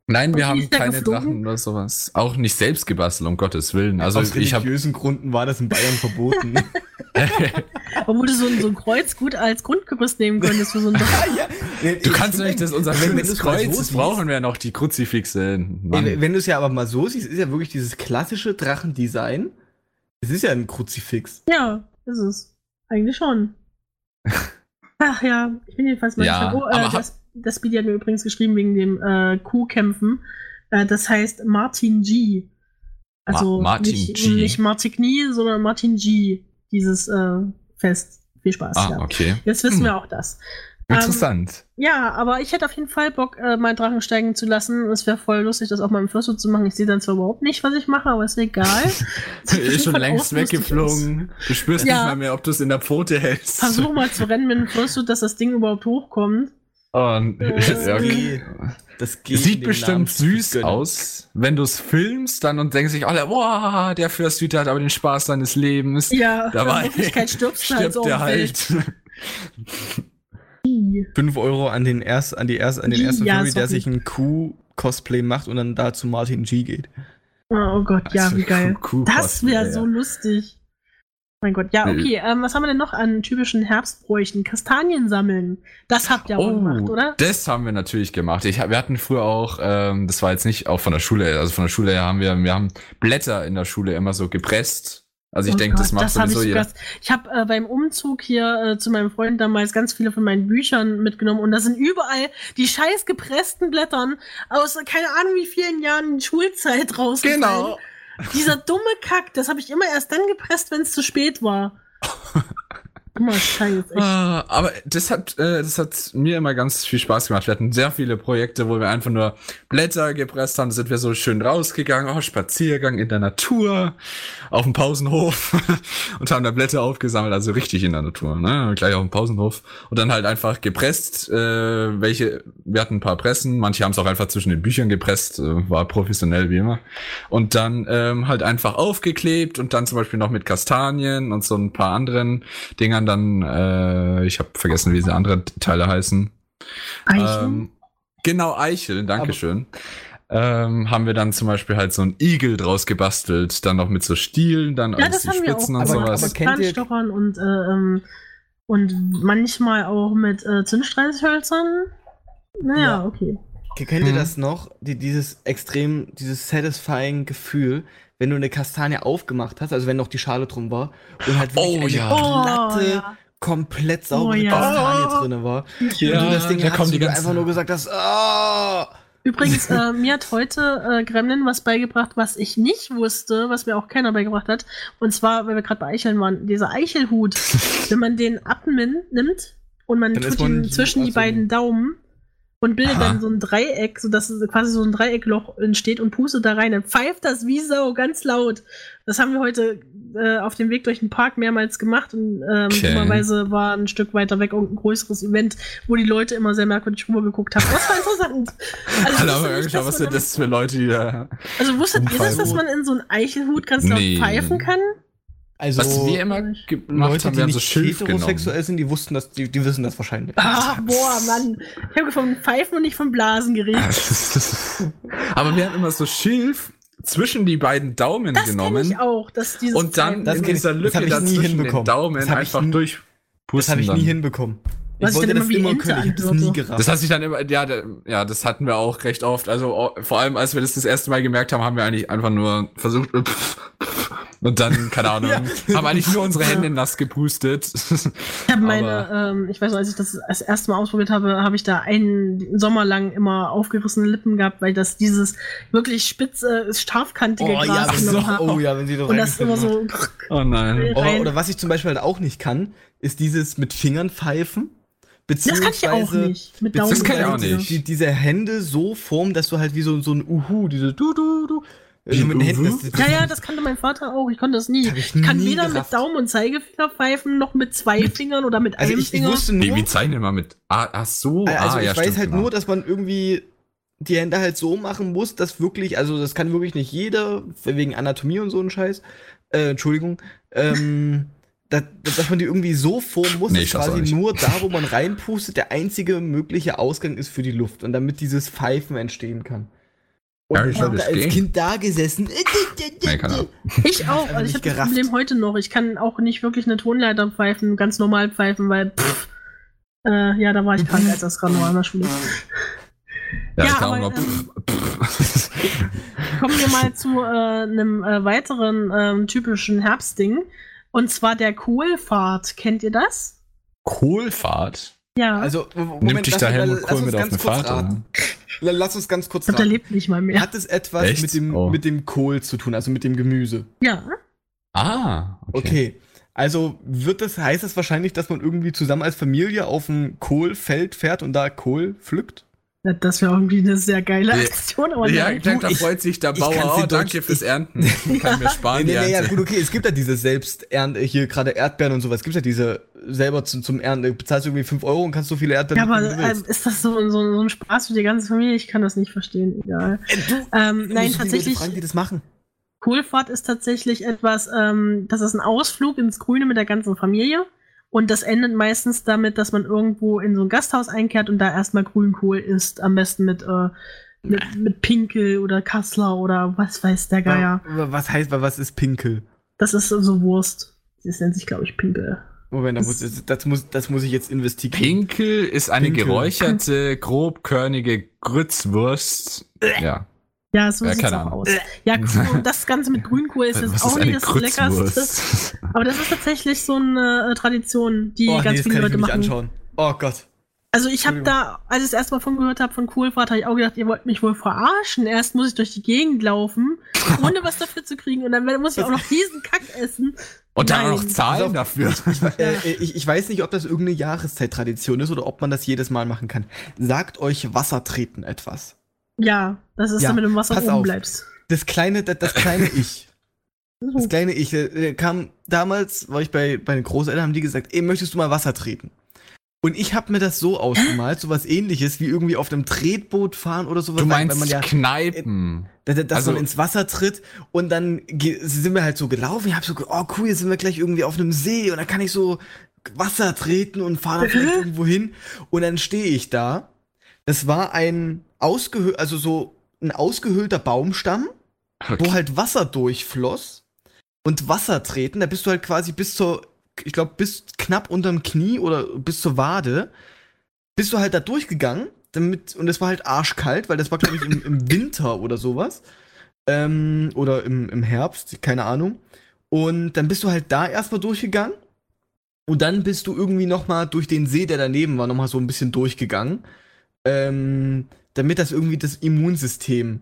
nein, Und wir haben keine geflogen? Drachen oder sowas. Auch nicht selbst gebastelt, um Gottes Willen. Also Aus ich habe religiösen Gründen war das in Bayern verboten. [LAUGHS] [LAUGHS] Obwohl du so ein, so ein Kreuz gut als Grundgerüst nehmen könntest für so ein [LAUGHS] ja, nee, Du kannst nicht, das ist unser wenn- wenn Kreuz, so das brauchen wir noch, die Kruzifixe. Mann. Ey, wenn du es ja aber mal so siehst, ist ja wirklich dieses klassische Drachendesign. Es ist ja ein Kruzifix. Ja, ist es. Eigentlich schon. [LAUGHS] Ach ja, ich bin jedenfalls mal Ja. Oh, aber äh, das, das Speedy hat mir übrigens geschrieben wegen dem äh, Kuhkämpfen. Äh, das heißt Martin G. Also Ma- Martin nicht, G. nicht Martigny, sondern Martin G. Dieses äh, Fest. Viel Spaß. ah, ja. okay. Jetzt wissen Hm. wir auch das. Ähm, Interessant. Ja, aber ich hätte auf jeden Fall Bock, äh, mal Drachen steigen zu lassen. Es wäre voll lustig, das auch mal im Fluss zu machen. Ich sehe dann zwar überhaupt nicht, was ich mache, aber ist egal. [LAUGHS] Ist schon längst weggeflogen. Du spürst Ja. nicht mal mehr, ob du es in der Pfote hältst. Versuch mal zu rennen mit dem Flussut, dass das Ding überhaupt hochkommt. Und, Äh, [LAUGHS] ja, [LAUGHS] okay. Das geht Sieht bestimmt Namen süß gönnen. aus, wenn du es filmst dann und denkst sich alle, boah, der Fürsthüter hat aber den Spaß seines Lebens. Ja, Dabei in Wirklichkeit stirbst du halt stirbt so der halt. Welt. 5 Euro an den erst, an die erst, an den ersten Ja, Furry, der sich ein Kuh-Cosplay macht und dann da zu Martin G geht. Oh Gott, ja, Also, wie geil. Das wäre so ja. lustig. Mein Gott, ja, okay. Ähm, was haben wir denn noch an typischen Herbstbräuchen? Kastanien sammeln. Das habt ihr auch gemacht, oder? Oh, das haben wir natürlich gemacht. Ich, wir hatten früher auch, ähm, das war jetzt nicht auch von der Schule, also von der Schule her haben wir, wir haben Blätter in der Schule immer so gepresst. Also ich Oh denke, das macht hab sowieso ich jeder. Ich habe äh, beim Umzug hier äh, zu meinem Freund damals ganz viele von meinen Büchern mitgenommen und da sind überall die scheiß gepressten Blättern aus keine Ahnung wie vielen Jahren Schulzeit rausgefallen. Genau. Dieser dumme Kack, das habe ich immer erst dann gepresst, wenn es zu spät war. [LAUGHS] Dummer Scheiß, echt. Ah, aber das hat, äh, das hat mir immer ganz viel Spaß gemacht. Wir hatten sehr viele Projekte, wo wir einfach nur Blätter gepresst haben. Da sind wir so schön rausgegangen, oh, Spaziergang in der Natur, auf dem Pausenhof [LAUGHS] und haben da Blätter aufgesammelt, also richtig in der Natur, ne? Gleich auf dem Pausenhof. Und dann halt einfach gepresst, äh, welche, wir hatten ein paar Pressen, manche haben es auch einfach zwischen den Büchern gepresst, äh, war professionell wie immer. Und dann ähm, halt einfach aufgeklebt und dann zum Beispiel noch mit Kastanien und so ein paar anderen Dingern dann, äh, ich habe vergessen, wie diese anderen Teile heißen. Eichen? Ähm, genau, Eicheln, Dankeschön. Ähm, haben wir dann zum Beispiel halt so einen Igel draus gebastelt, dann noch mit so Stielen, dann ja, aus das die haben wir auch Spitzen und Aber- sowas. aber mit kennt ihr- Zahnstochern und, äh, ähm, und manchmal auch mit äh, Zündstreichhölzern. Naja, Ja. okay. Kennt ihr Mhm. das noch? Die, dieses extrem, dieses satisfying Gefühl, wenn du eine Kastanie aufgemacht hast, also wenn noch die Schale drum war und halt wirklich Oh, eine ja. Oh, glatte, ja. komplett saubere Oh, ja. Kastanie drinne war. Ja, und du das Ding da hast, die du ganzen- einfach nur gesagt hast, ah! Übrigens, äh, mir hat heute äh, Gremlin was beigebracht, was ich nicht wusste, was mir auch keiner beigebracht hat. Und zwar, weil wir gerade bei Eicheln waren, dieser Eichelhut. [LAUGHS] wenn man den abnimmt nimmt und man Dann tut man ihn zwischen die beiden Daumen und bildet Aha. dann so ein Dreieck, sodass quasi so ein Dreieckloch entsteht und pustet da rein, dann pfeift das wie Sau ganz laut. Das haben wir heute äh, auf dem Weg durch den Park mehrmals gemacht und ähm, Okay. dummerweise war ein Stück weiter weg irgendein größeres Event, wo die Leute immer sehr merkwürdig rübergeguckt haben. Das war interessant. [LAUGHS] Also, Hallo, nicht, was sind das für Leute, die da. also wusstet ihr das, dass man in so einen Eichelhut ganz laut Nee. pfeifen kann? Also, Was wir immer gemacht Leute, haben, die wir haben so Schilf genommen. heterosexuell sind, die wussten das, die, die wissen das wahrscheinlich. Ah, boah, Mann. Ich habe von Pfeifen und nicht von Blasen geredet. [LAUGHS] Aber wir haben immer so Schilf zwischen die beiden Daumen Das genommen ich auch, dass dieses und dann Das in ich- dieser das Lücke hab ich nie dazwischen den hinbekommen. Daumen Das ich einfach durchpusten. Das habe ich nie dann. hinbekommen. Was ich dann immer können, ich das nie gerafft. Das hat sich dann immer, ja, da- ja, das hatten wir auch recht oft. Also oh, vor allem, als wir das das erste Mal gemerkt haben, haben wir eigentlich einfach nur versucht [LAUGHS] und dann, keine [LAUGHS] Ahnung, haben eigentlich nur unsere Hände nass gepustet. Ich habe meine, ähm, ich weiß noch, als ich das das erste Mal ausprobiert habe, habe ich da einen Sommer lang immer aufgerissene Lippen gehabt, weil das dieses wirklich spitze, scharfkantige oh, ja, Gras genommen hat. oh ja, wenn sie da und das immer so. [LAUGHS] Oh nein. Oh, rein. oder was ich zum Beispiel halt auch nicht kann, ist dieses mit Fingern pfeifen. Das kann ich auch beziehungsweise- nicht. Mit Daumen Das kann ich auch nicht. Die, diese Hände so formen, dass du halt wie so, so ein Uhu, diese du du du. Wie Also mit den Händen. Uhu? Das, das, Ja, ja, das kannte mein Vater auch. Ich konnte das nie. Ich Ich kann nie weder gerafft. mit Daumen und Zeigefinger pfeifen, noch mit zwei Fingern oder mit Also einem ich, ich Finger. wusste nur, Wie, wie zeichnen wir mit? Ah, ach so, also ah, ich ja, weiß halt genau. nur, dass man irgendwie die Hände halt so machen muss, dass wirklich, also das kann wirklich nicht jeder, wegen Anatomie und so ein Scheiß, äh, Entschuldigung, ähm, [LAUGHS] dass, dass man die irgendwie so formen muss, Nee, dass ich quasi nur da, wo man reinpustet, der einzige mögliche Ausgang ist für die Luft und damit dieses Pfeifen entstehen kann. Und Ja, ich habe da als geht. Kind da gesessen. [LAUGHS] Ahnung. Ich auch. Also ich habe das. Problem heute noch. Ich kann auch nicht wirklich eine Tonleiter pfeifen, ganz normal pfeifen, weil pff, äh, ja, da war ich krank, als das gerade noch der Schule. Ja, Ja, aber, noch. ähm, Pff, pff. Kommen wir mal zu äh, einem äh, weiteren ähm, typischen Herbstding. Und zwar der Kohlfahrt. Kennt ihr das? Kohlfahrt? Ja. Also, w- Nimmt dich Helmut Kohl mit auf eine Fahrt? Lass uns ganz kurz der raten. lebt nicht mal mehr. Hat es etwas Echt? mit dem, Oh. mit dem Kohl zu tun, also mit dem Gemüse? Ja. Ah, okay. Okay. Also wird das, heißt das wahrscheinlich, dass man irgendwie zusammen als Familie auf ein Kohlfeld fährt und da Kohl pflückt? Ja, Das wäre irgendwie eine sehr geile Ja. Aktion. Aber Ja, nein. ich denke, da freut sich der ich Bauer. Oh, danke Deutsch- fürs ich- Ernten. Kann mir [LAUGHS] sparen, nee, die nee, ja, gut, okay, es gibt ja diese Selbsternte, hier gerade Erdbeeren und sowas, es gibt ja diese selber zum, zum Ernten, du bezahlst irgendwie 5 Euro und kannst so viele Erdbeeren Ja, aber ähm, willst. ist das so, so, so ein Spaß für die ganze Familie? Ich kann das nicht verstehen. Egal. Äh, du, Ähm, du nein, tatsächlich. fragen, die das machen. Kohlfahrt ist tatsächlich etwas, ähm, das ist ein Ausflug ins Grüne mit der ganzen Familie. Und das endet meistens damit, dass man irgendwo in so ein Gasthaus einkehrt und da erstmal Grünkohl isst. Am besten mit, äh, mit, mit Pinkel oder Kassler oder was weiß der Geier. Wa- Was heißt, was ist Pinkel? Das ist so Wurst. Das nennt sich, glaube ich, Pinkel. Moment, da muss, das, das, muss, das muss ich jetzt investigieren. Pinkel ist eine Pinkel. geräucherte, grobkörnige Grützwurst. Ja. Ja, so Ja, sieht's keine auch aus. Ja, cool. Und das Ganze mit Grünkohl ist [LAUGHS] jetzt auch nicht das Leckerste. Aber das ist tatsächlich so eine äh, Tradition, die oh, nee, ganz das viele kann ich Leute machen. anschauen. Oh Gott. Also ich habe da, als ich das erste Mal von gehört habe von Kohlfahrt, habe ich auch gedacht, ihr wollt mich wohl verarschen. Erst muss ich durch die Gegend laufen, [LAUGHS] ohne was dafür zu kriegen. Und dann muss ich auch noch diesen Kack essen. Und dann noch Zahlen dafür. Äh, ich, ich weiß nicht, ob das irgendeine Jahreszeit-Tradition ist oder ob man das jedes Mal machen kann. Sagt euch Wassertreten etwas. Ja, das ist Ja, damit du im Wasser pass oben auf. bleibst. Das kleine, das, das kleine Ich. [LAUGHS] Das So. kleine Ich äh, kam damals, war ich bei, bei den Großeltern, haben die gesagt, ey, möchtest du mal Wasser treten? Und ich habe mir das so ausgemalt, sowas ähnliches wie irgendwie auf einem Tretboot fahren oder sowas. Du meinst man ja, Kneipen. dass, dass also- man ins Wasser tritt und dann sind wir halt so gelaufen. Ich hab so, oh cool, jetzt sind wir gleich irgendwie auf einem See und dann kann ich so Wasser treten und fahre dann vielleicht irgendwo hin. Und dann stehe ich da. Das war ein ausgehö also so ein ausgehöhlter Baumstamm, wo halt Wasser durchfloss und Wasser treten. Da bist du halt quasi bis zur, ich glaube, bis knapp unterm Knie oder bis zur Wade, bist du halt da durchgegangen. Damit, und es war halt arschkalt, weil das war, glaube ich, im, im [LAUGHS] Winter oder sowas. Ähm, oder im, im Herbst, keine Ahnung. Und dann bist du halt da erstmal durchgegangen. Und dann bist du irgendwie nochmal durch den See, der daneben war, nochmal so ein bisschen durchgegangen. Ähm, damit das irgendwie das Immunsystem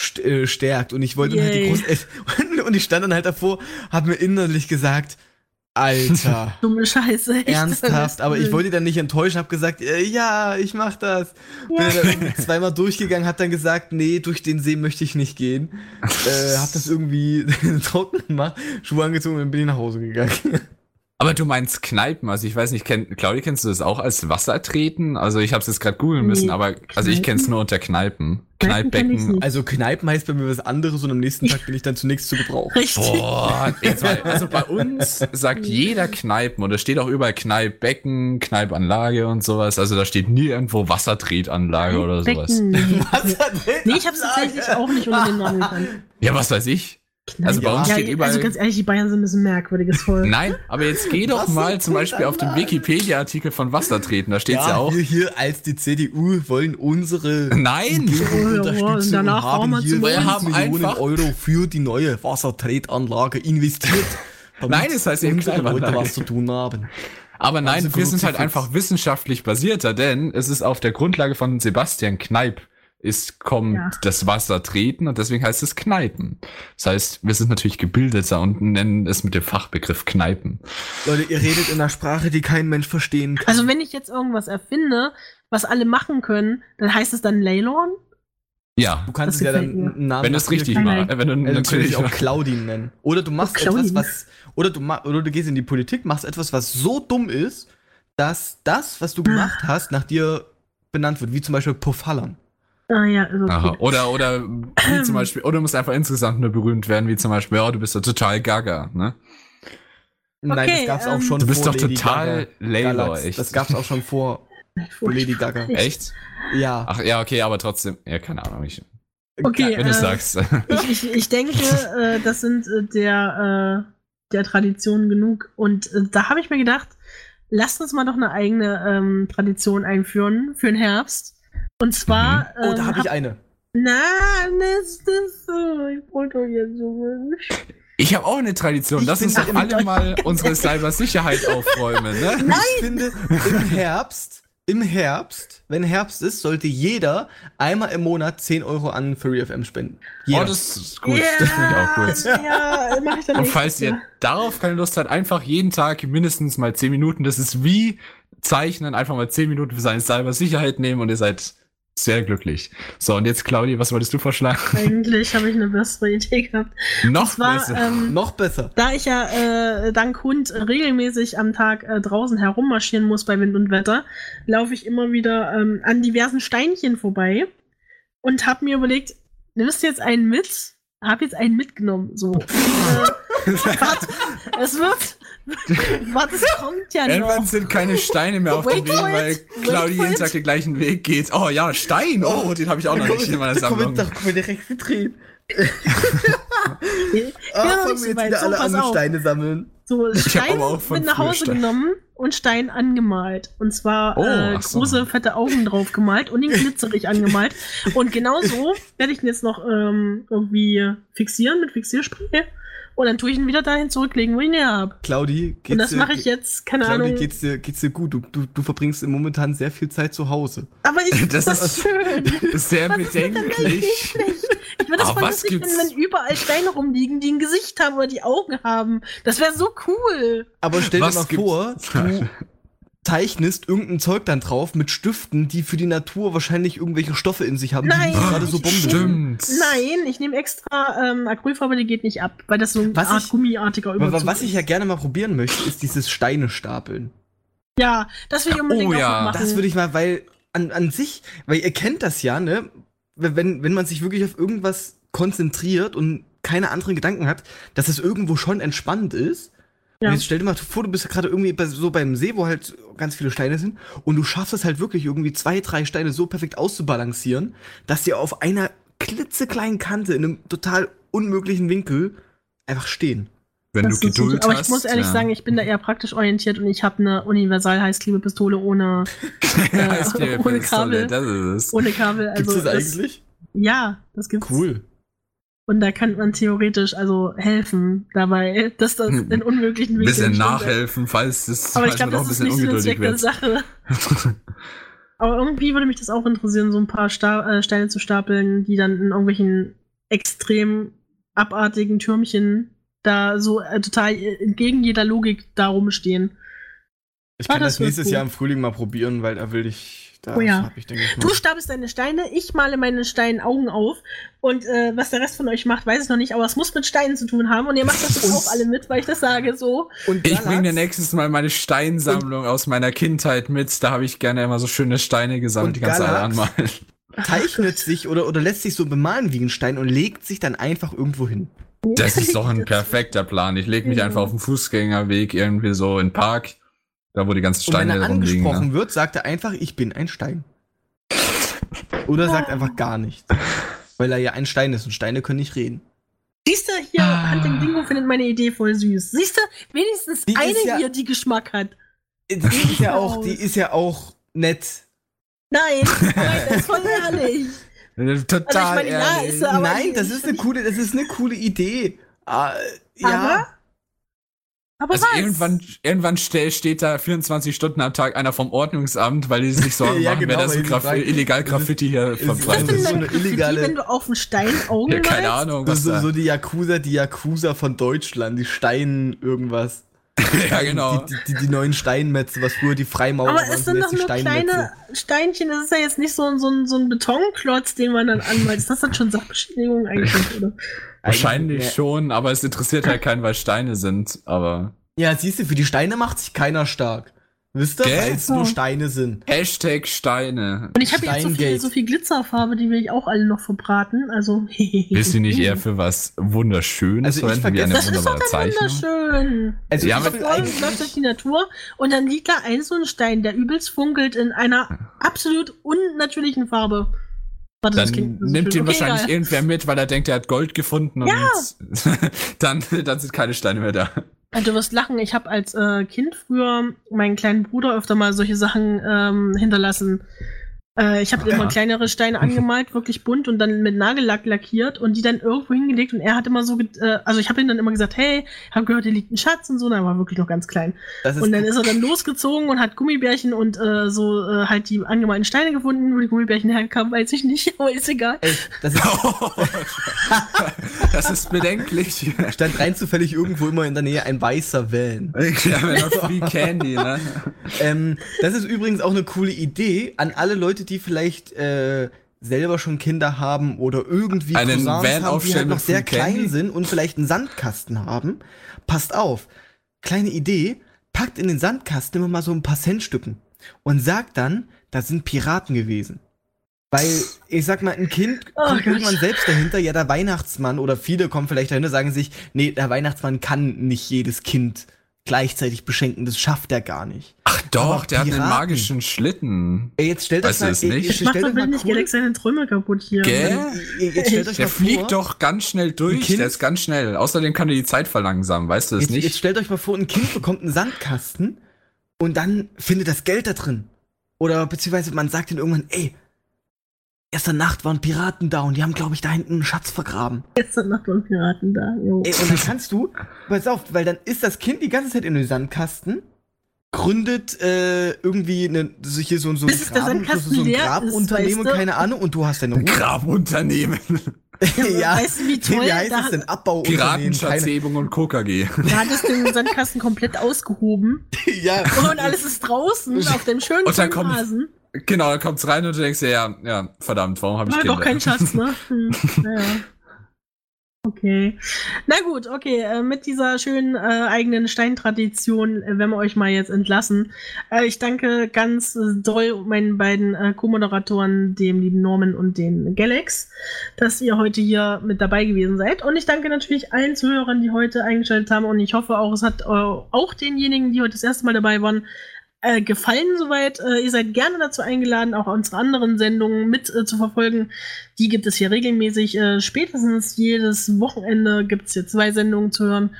st äh, stärkt. Und ich wollte dann halt die Yay. Großeltern. [LAUGHS] und ich stand dann halt davor, hab mir innerlich gesagt, Alter. [LAUGHS] Dumme Scheiße. echt. Ernsthaft, aber ich wollte die dann nicht enttäuschen, hab gesagt, äh, ja, ich mach das. Bin dann irgendwie zweimal durchgegangen, hab dann gesagt, nee, durch den See möchte ich nicht gehen. äh, hab das irgendwie [LAUGHS] trocken gemacht, Schuhe angezogen und bin ich nach Hause gegangen. Aber du meinst Kneipen, also ich weiß nicht, kenn, Claudia, kennst du das auch als Wassertreten? Also ich habe es jetzt gerade googeln müssen, Nee, aber also ich Kneipen? kenn's nur unter Kneipen. Kneippbecken. Also Kneipen heißt bei mir was anderes und am nächsten Tag bin ich dann zunächst zu gebrauchen. [LAUGHS] Richtig. Boah, jetzt mal, also bei [LAUGHS] uns sagt jeder Kneipen und da steht auch überall Kneippbecken, Kneipanlage und sowas. Also da steht nie irgendwo Wassertretanlage oder sowas. Becken, [LAUGHS] nee. Ich hab's tatsächlich auch nicht unter den Namen gekannt. Ja, was weiß ich. Also bei Ja. uns Ja, steht überall. also ganz ehrlich, die Bayern sind ein bisschen merkwürdiges Volk. Nein, aber jetzt geh [LAUGHS] doch mal zum Beispiel auf den Wassertretanlage. Wikipedia-Artikel von Wassertreten, da steht's ja, Ja, auch. wir hier als die CDU wollen unsere Nein! Umgebung Ja, unterstützen danach und haben hier Wir 5 haben Millionen einfach- Euro für die neue Wassertretanlage investiert. [LAUGHS] Nein, es heißt ja unsere Leute was zu tun haben. Aber nein, Also wir sind halt einfach wissenschaftlich basierter, denn es ist auf der Grundlage von Sebastian Kneip ist, kommt Ja. das Wasser treten und deswegen heißt es Kneipen. Das heißt, wir sind natürlich gebildeter und nennen es mit dem Fachbegriff Kneipen. Leute, ihr redet in einer Sprache, die kein Mensch verstehen kann. Also wenn ich jetzt irgendwas erfinde, was alle machen können, dann heißt es dann Leylorn? Ja, du kannst es ja dann mir. einen Namen wenn du es richtig machst. Wenn du Also, natürlich dich auch Claudine nennen. Oder du machst Claudine. etwas, was. Oder du, oder du gehst in die Politik, machst etwas, was so dumm ist, dass das, was du gemacht hast, nach dir benannt wird. Wie zum Beispiel Puffallern. Ah ja, ist okay. Aha. Oder, oder wie zum [CLEARS THROAT] Beispiel, oder du musst einfach insgesamt nur berühmt werden, wie zum Beispiel, ja, du bist ja total gaga, ne? Nein, Okay, das gab's auch ähm, schon Du bist vor doch Lady total Gaga. Layla, echt. Das gab's auch schon vor [LAUGHS] Lady Gaga. Echt? Ja. Ach ja, okay, aber trotzdem, ja, keine Ahnung, ich, Okay, wenn du äh, sagst. [LAUGHS] Ich, ich, ich denke, äh, das sind äh, der, äh, der Tradition genug. Und äh, da habe ich mir gedacht, lasst uns mal doch eine eigene ähm, Tradition einführen für den Herbst. Und zwar. Oh, ähm, da habe hab- ich eine. Na, das ist so. Ich wollte doch jetzt so. Ich habe auch eine Tradition. Ich Lass uns doch alle mal unsere Cybersicherheit aufräumen, ne? [LAUGHS] Ich finde, im Herbst, im Herbst, wenn Herbst ist, sollte jeder einmal im Monat 10 Euro an Furry FM spenden. Jeder. Oh, das ist gut. Das finde ich auch gut. Ja, mach ich dann Und falls ihr darauf keine Lust habt, einfach jeden Tag mindestens mal 10 Minuten, das ist wie Zeichnen, einfach mal 10 Minuten für seine Cybersicherheit nehmen und ihr seid sehr glücklich. So, und jetzt, Claudi, was wolltest du vorschlagen? Eigentlich habe ich eine bessere Idee gehabt. Noch zwar, besser. ähm, Noch besser. Da ich ja äh, dank Hund regelmäßig am Tag äh, draußen herummarschieren muss bei Wind und Wetter, laufe ich immer wieder ähm, an diversen Steinchen vorbei und habe mir überlegt, nimmst du jetzt einen mit? Hab jetzt einen mitgenommen. So. [LAUGHS] äh, [LAUGHS] es wird. [LAUGHS] Es kommt ja Irgendwann noch. sind keine Steine mehr auf dem Weg, weil Wait Claudi for jeden. Tag den gleichen Weg geht. Oh ja, Stein. Oh, den habe ich auch noch nicht in meiner Sammlung. [LAUGHS] wir direkt verdrehen. Ich Ah, bin noch fangen nicht wir so jetzt wieder So, alle pass an mit auf. Steine sammeln. So, Stein aber auch von mit nach Hause Stein. genommen und Stein angemalt. Und zwar Oh, äh, ach so. große, fette Augen drauf gemalt und den glitzerig [LAUGHS] angemalt. Und genau so werde ich ihn jetzt noch ähm, irgendwie fixieren mit Fixierspray. Und dann tue ich ihn wieder dahin zurücklegen, wo ich ihn her habe. Claudi, geht's Und das dir- mache ich jetzt, keine Claudi, Ahnung. geht's dir, geht's dir gut? Du, du, du verbringst im momentan sehr viel Zeit zu Hause. Aber ich [LAUGHS] Das das ist- ist schön. [LAUGHS] Sehr Was bedenklich. Ich würde das [LAUGHS] Aber voll was lustig finden, wenn überall Steine rumliegen, die ein Gesicht haben oder die Augen haben. Das wäre so cool. Aber stell Was dir mal gibt's- vor, du zeichnest irgendein Zeug dann drauf mit Stiften, die für die Natur wahrscheinlich irgendwelche Stoffe in sich haben, Nein, die gerade so ich- Bomben sind. Stimmt. Nein, ich nehme extra ähm, Acrylfarbe, die geht nicht ab, weil das so ein Was Art ich- gummiartiger Aber Überzug was ich ist. ja gerne mal probieren möchte, ist dieses Steine stapeln. Ja, das will ich unbedingt Oh auch ja, machen. Das würde ich mal, weil an, an sich, weil ihr kennt das ja, ne? Wenn, wenn man sich wirklich auf irgendwas konzentriert und keine anderen Gedanken hat, dass es irgendwo schon entspannt ist. Ja. Und jetzt stell dir mal vor, du bist ja gerade irgendwie bei, so beim See, wo halt ganz viele Steine sind, und du schaffst es halt wirklich irgendwie zwei, drei Steine so perfekt auszubalancieren, dass die auf einer klitzekleinen Kante in einem total unmöglichen Winkel einfach stehen. Wenn Das du Geduld super. Aber hast. ich muss ehrlich ja. sagen, ich bin da eher praktisch orientiert und ich habe eine Universal-Heißklebepistole ohne, ist [LAUGHS] [LAUGHS] ohne. Kabel. Das ist es. ohne Kabel. Also Gibt's das eigentlich? Ja, das gibt's. Cool. Und da kann man theoretisch also helfen dabei, [LAUGHS] dass das Hm. in unmöglichen Ein Winkeln bisschen nachhelfen, falls es Aber ich falls glaube, man doch das ein ist bisschen nicht Sinn und Zweck der. Sache. [LAUGHS] Aber irgendwie würde mich das auch interessieren, so ein paar Sta äh, Steine zu stapeln, die dann in irgendwelchen extrem abartigen Türmchen da so äh, total äh, entgegen jeder Logik da rumstehen. Ich Ah, kann das nächstes cool. Jahr im Frühling mal probieren, weil da will ich, da Oh ja. hab ich, denke ich, Du stapelst deine Steine, ich male meine Steinaugen auf und äh, was der Rest von euch macht, weiß ich noch nicht, aber es muss mit Steinen zu tun haben und ihr macht das jetzt Und- auch alle mit, weil ich das sage so. Und Ich bringe dir nächstes Mal meine Steinsammlung aus meiner Kindheit mit. Da habe ich gerne immer so schöne Steine gesammelt, Und die kannst du alle anmalen. zeichnet sich oder, oder lässt sich so bemalen wie ein Stein und legt sich dann einfach irgendwo hin. Das ist doch ein perfekter Plan. Ich lege mich einfach auf den Fußgängerweg irgendwie so in den Park, da wo die ganzen Und wenn Steine er rumliegen. angesprochen Ne? wird, sagt er einfach, ich bin ein Stein. Oder sagt einfach gar nichts. Weil er ja ein Stein ist und Steine können nicht reden. Siehst du, hier, Ah. Hunting Dingo findet meine Idee voll süß. Siehst du, wenigstens Die eine ja- hier, die Geschmack hat. Die ist ja auch, die ist ja auch nett. Nein, [LAUGHS] nein, das ist voll ehrlich. Total Also ich meine, ja, ist er- Aber Nein, das ist eine coole, das ist eine coole Idee. Ah, ja. Aber, aber Also was? irgendwann, irgendwann ste steht da 24 Stunden am Tag einer vom Ordnungsamt, weil die sich [LAUGHS] Sorgen Ja, machen, genau, wer da weil so die Graf illegal Graffiti hier es ist- was verbreitet. denn so eine illegale- wenn du auf einen Stein Augen Ja, keine? Ahnung, Das was ist da. so die Yakuza, die Yakuza von Deutschland, die Stein irgendwas. [LAUGHS] ja, genau. Die, die, die, die neuen Steinmetze, was früher die Freimaurer Aber waren, es sind doch nur kleine Steinchen, das ist ja jetzt nicht so, ein- so, ein- so ein Betonklotz, den man dann anmalt. Ist das dann schon Sachbeschädigung eigentlich, oder? [LAUGHS] Wahrscheinlich Eigentlich, schon, aber es interessiert halt keinen, weil Steine sind. Aber Ja, siehst du, für die Steine macht sich keiner stark. Wisst ihr? Weil es nur Steine sind. Hashtag Steine. Und ich habe jetzt so viel, so viel Glitzerfarbe, die will ich auch alle noch verbraten. Also, [LAUGHS] Willst du nicht eher für was Wunderschönes Also ich verwenden, wie eine Das ist doch wunderbare dann Zeichnung? wunderschön. Also Ja, ich läuft durch die Natur und dann liegt da ein so ein Stein, der übelst funkelt in einer absolut unnatürlichen Farbe. Warte, Dann so nimmt schön. ihn Okay, wahrscheinlich egal. irgendwer mit, weil er denkt, er hat Gold gefunden und Ja. [LAUGHS] dann, dann sind keine Steine mehr da. Und du wirst lachen, ich habe als äh, Kind früher meinen kleinen Bruder öfter mal solche Sachen ähm, hinterlassen. Äh, ich habe immer kleinere Steine angemalt, wirklich bunt und dann mit Nagellack lackiert und die dann irgendwo hingelegt und er hat immer so, äh, also ich habe ihm dann immer gesagt, hey, hab gehört, hier liegt ein Schatz und so, dann war er wirklich noch ganz klein. Und dann ist er dann losgezogen und hat Gummibärchen und äh, so äh, halt die angemalten Steine gefunden, wo die Gummibärchen herkamen, weiß ich nicht, [LAUGHS] aber ist egal. Ey, das ist, [LAUGHS] das ist bedenklich. stand rein zufällig irgendwo immer in der Nähe ein weißer Van. [LAUGHS] Ja, Free Candy, ne? Ähm, das ist übrigens auch eine coole Idee an alle Leute, die vielleicht äh, selber schon Kinder haben oder irgendwie Einen Cousins Van haben, die halt noch sehr klein Candy? sind und vielleicht einen Sandkasten haben. Passt auf. Kleine Idee. Packt in den Sandkasten immer mal so ein paar Centstücken und sagt dann, da sind Piraten gewesen. Weil, ich sag mal, ein Kind Oh kommt Gott. irgendwann selbst dahinter, ja, der Weihnachtsmann oder viele kommen vielleicht dahinter, sagen sich, nee, der Weihnachtsmann kann nicht jedes Kind gleichzeitig beschenken, das schafft er gar nicht. Ach doch, der hat einen magischen Schlitten. Ey, jetzt stellt Weißt du euch mal, es nicht? jetzt Ich stellt doch euch mal nicht cool, direkt seine Träume kaputt hier. Gell? Jetzt stellt euch Der mal fliegt vor, doch ganz schnell durch. Der ist ganz schnell. Außerdem kann er die Zeit verlangsamen. Weißt du das jetzt, nicht? jetzt stellt euch mal vor, ein Kind bekommt einen Sandkasten und dann findet das Geld da drin. Oder beziehungsweise man sagt ihnen irgendwann, ey, gestern Nacht waren Piraten da und die haben, glaube ich, da hinten einen Schatz vergraben. Gestern Nacht waren Piraten da. Jo. Ey, und dann kannst du, pass auf, weil dann ist das Kind die ganze Zeit in den Sandkasten, gründet äh, irgendwie eine, so hier so, so ein, Bis Graben, so, so ein Grabunternehmen, weißt du? keine Ahnung, und du hast deine Ruhe. Grabunternehmen. ja, Weißt du, wie toll? wie heißt da, das denn? Keine- Piratenschatzhebung und KKG. da hattest du den Sandkasten komplett ausgehoben [LAUGHS] ja, und alles ist draußen [LAUGHS] auf dem schönen Und dann grünen kommt- Rasen. Genau, dann kommt's rein und du denkst dir, ja, ja, verdammt, warum habe ich Kinder? doch kein Schatz, ne? [LAUGHS] Hm, naja. Okay. Na gut, okay. Äh, mit dieser schönen äh, eigenen Steintradition äh, werden wir euch mal jetzt entlassen. Äh, ich danke ganz äh, doll meinen beiden äh, Co-Moderatoren, dem lieben Norman und den Galax, dass ihr heute hier mit dabei gewesen seid. Und ich danke natürlich allen Zuhörern, die heute eingeschaltet haben. Und ich hoffe auch, es hat äh, auch denjenigen, die heute das erste Mal dabei waren, äh, gefallen soweit. Äh, ihr seid gerne dazu eingeladen, auch unsere anderen Sendungen mit äh, zu verfolgen. Die gibt es hier regelmäßig. Äh, spätestens jedes Wochenende gibt es hier zwei Sendungen zu hören.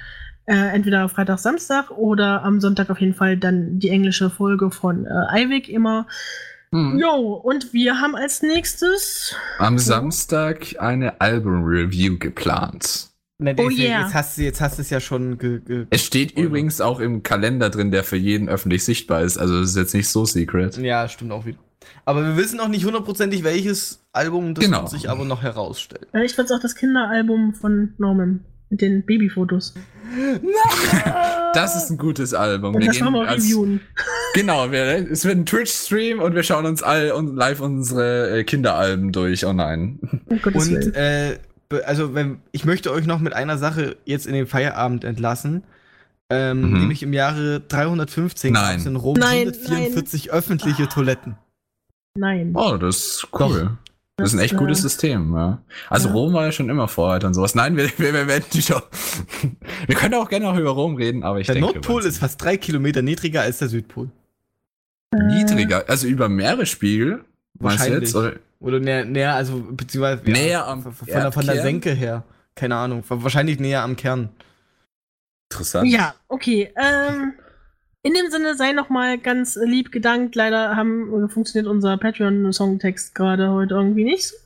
Äh, entweder Freitag, Samstag oder am Sonntag auf jeden Fall dann die englische Folge von äh, Eiwig immer. Hm. Jo, und wir haben als nächstes. Am Samstag eine Album-Review geplant. Na, Oh jetzt, yeah. jetzt hast du jetzt hast du es ja schon ge, ge Es steht Oder? übrigens auch im Kalender drin, der für jeden öffentlich sichtbar ist. Also es ist jetzt nicht so secret. Ja, stimmt auch wieder. Aber wir wissen noch nicht hundertprozentig, welches Album das Genau. sich aber noch herausstellen. Äh, ich finde auch das Kinderalbum von Norman mit den Babyfotos. Das ist ein gutes Album. Und Wir das gehen wir auch als- reviewen. Genau, wir, es wird ein Twitch-Stream und wir schauen uns all und live unsere äh, Kinderalben durch online. Um Gottes Willen. Und äh, also wenn ich möchte euch noch mit einer Sache jetzt in den Feierabend entlassen. Ähm, Mhm. Nämlich im Jahre 315 Nein. gab es in Rom Nein, 144 öffentliche Toiletten. Nein. Oh, das ist cool. Das ist ein echt äh, gutes System, ja. Also ja. Rom war ja schon immer Vorreiter und sowas. Nein, wir, wir, wir werden die schon. [LAUGHS] Wir können auch gerne noch über Rom reden, aber ich Der denke. wir Nordpol ist fast drei Kilometer niedriger als der Südpol. äh, niedriger. Also über Meeresspiegel. Wahrscheinlich. jetzt? Oder? Oder näher, näher also beziehungsweise Näher am von, von, der, von der? Senke her. Keine Ahnung. Wahrscheinlich näher am Kern. Interessant. Ja, okay. Ähm, in dem Sinne sei noch mal ganz lieb gedankt. Leider haben, äh, funktioniert unser Patreon-Songtext gerade heute irgendwie nicht. so.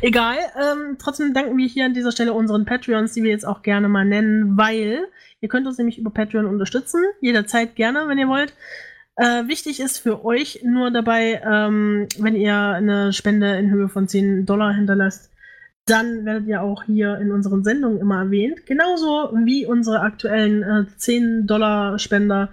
Egal. Ähm, trotzdem danken wir hier an dieser Stelle unseren Patreons, die wir jetzt auch gerne mal nennen, weil ihr könnt uns nämlich über Patreon unterstützen. Jederzeit gerne, wenn ihr wollt. Äh, wichtig ist für euch nur dabei, ähm, wenn ihr eine Spende in Höhe von 10 Dollar hinterlasst, dann werdet ihr auch hier in unseren Sendungen immer erwähnt. Genauso wie unsere aktuellen äh, 10-Dollar-Spender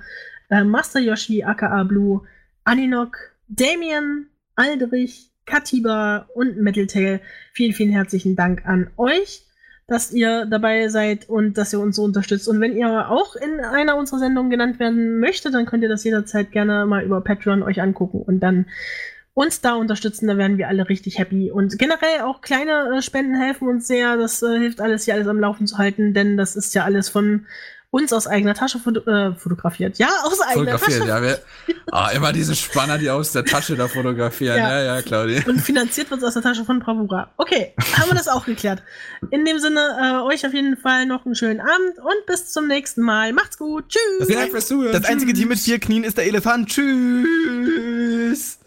äh, Master Yoshi, aka Blue, Aninok, Damien, Aldrich, Katiba und Metaltail. Vielen, vielen herzlichen Dank an euch. Dass ihr dabei seid und dass ihr uns so unterstützt. Und wenn ihr auch in einer unserer Sendungen genannt werden möchtet, dann könnt ihr das jederzeit gerne mal über Patreon euch angucken und dann uns da unterstützen, da werden wir alle richtig happy. Und generell auch kleine äh, Spenden helfen uns sehr. Das äh, hilft alles, hier alles am Laufen zu halten, denn das ist ja alles von uns aus eigener Tasche foto äh, fotografiert. Ja, aus eigener Fotografiert, Tasche. ja. Wir, [LAUGHS] ah, immer diese Spanner, die aus der Tasche da fotografieren. Ja. Ja, ja, Claudia. Und finanziert wird aus der Tasche von Bravura. Okay, haben wir das auch geklärt. In dem Sinne, äh, euch auf jeden Fall noch einen schönen Abend und bis zum nächsten Mal. Macht's gut. Tschüss. Zuhören. Das einzige Tier mit vier Knien ist der Elefant. Tschüss.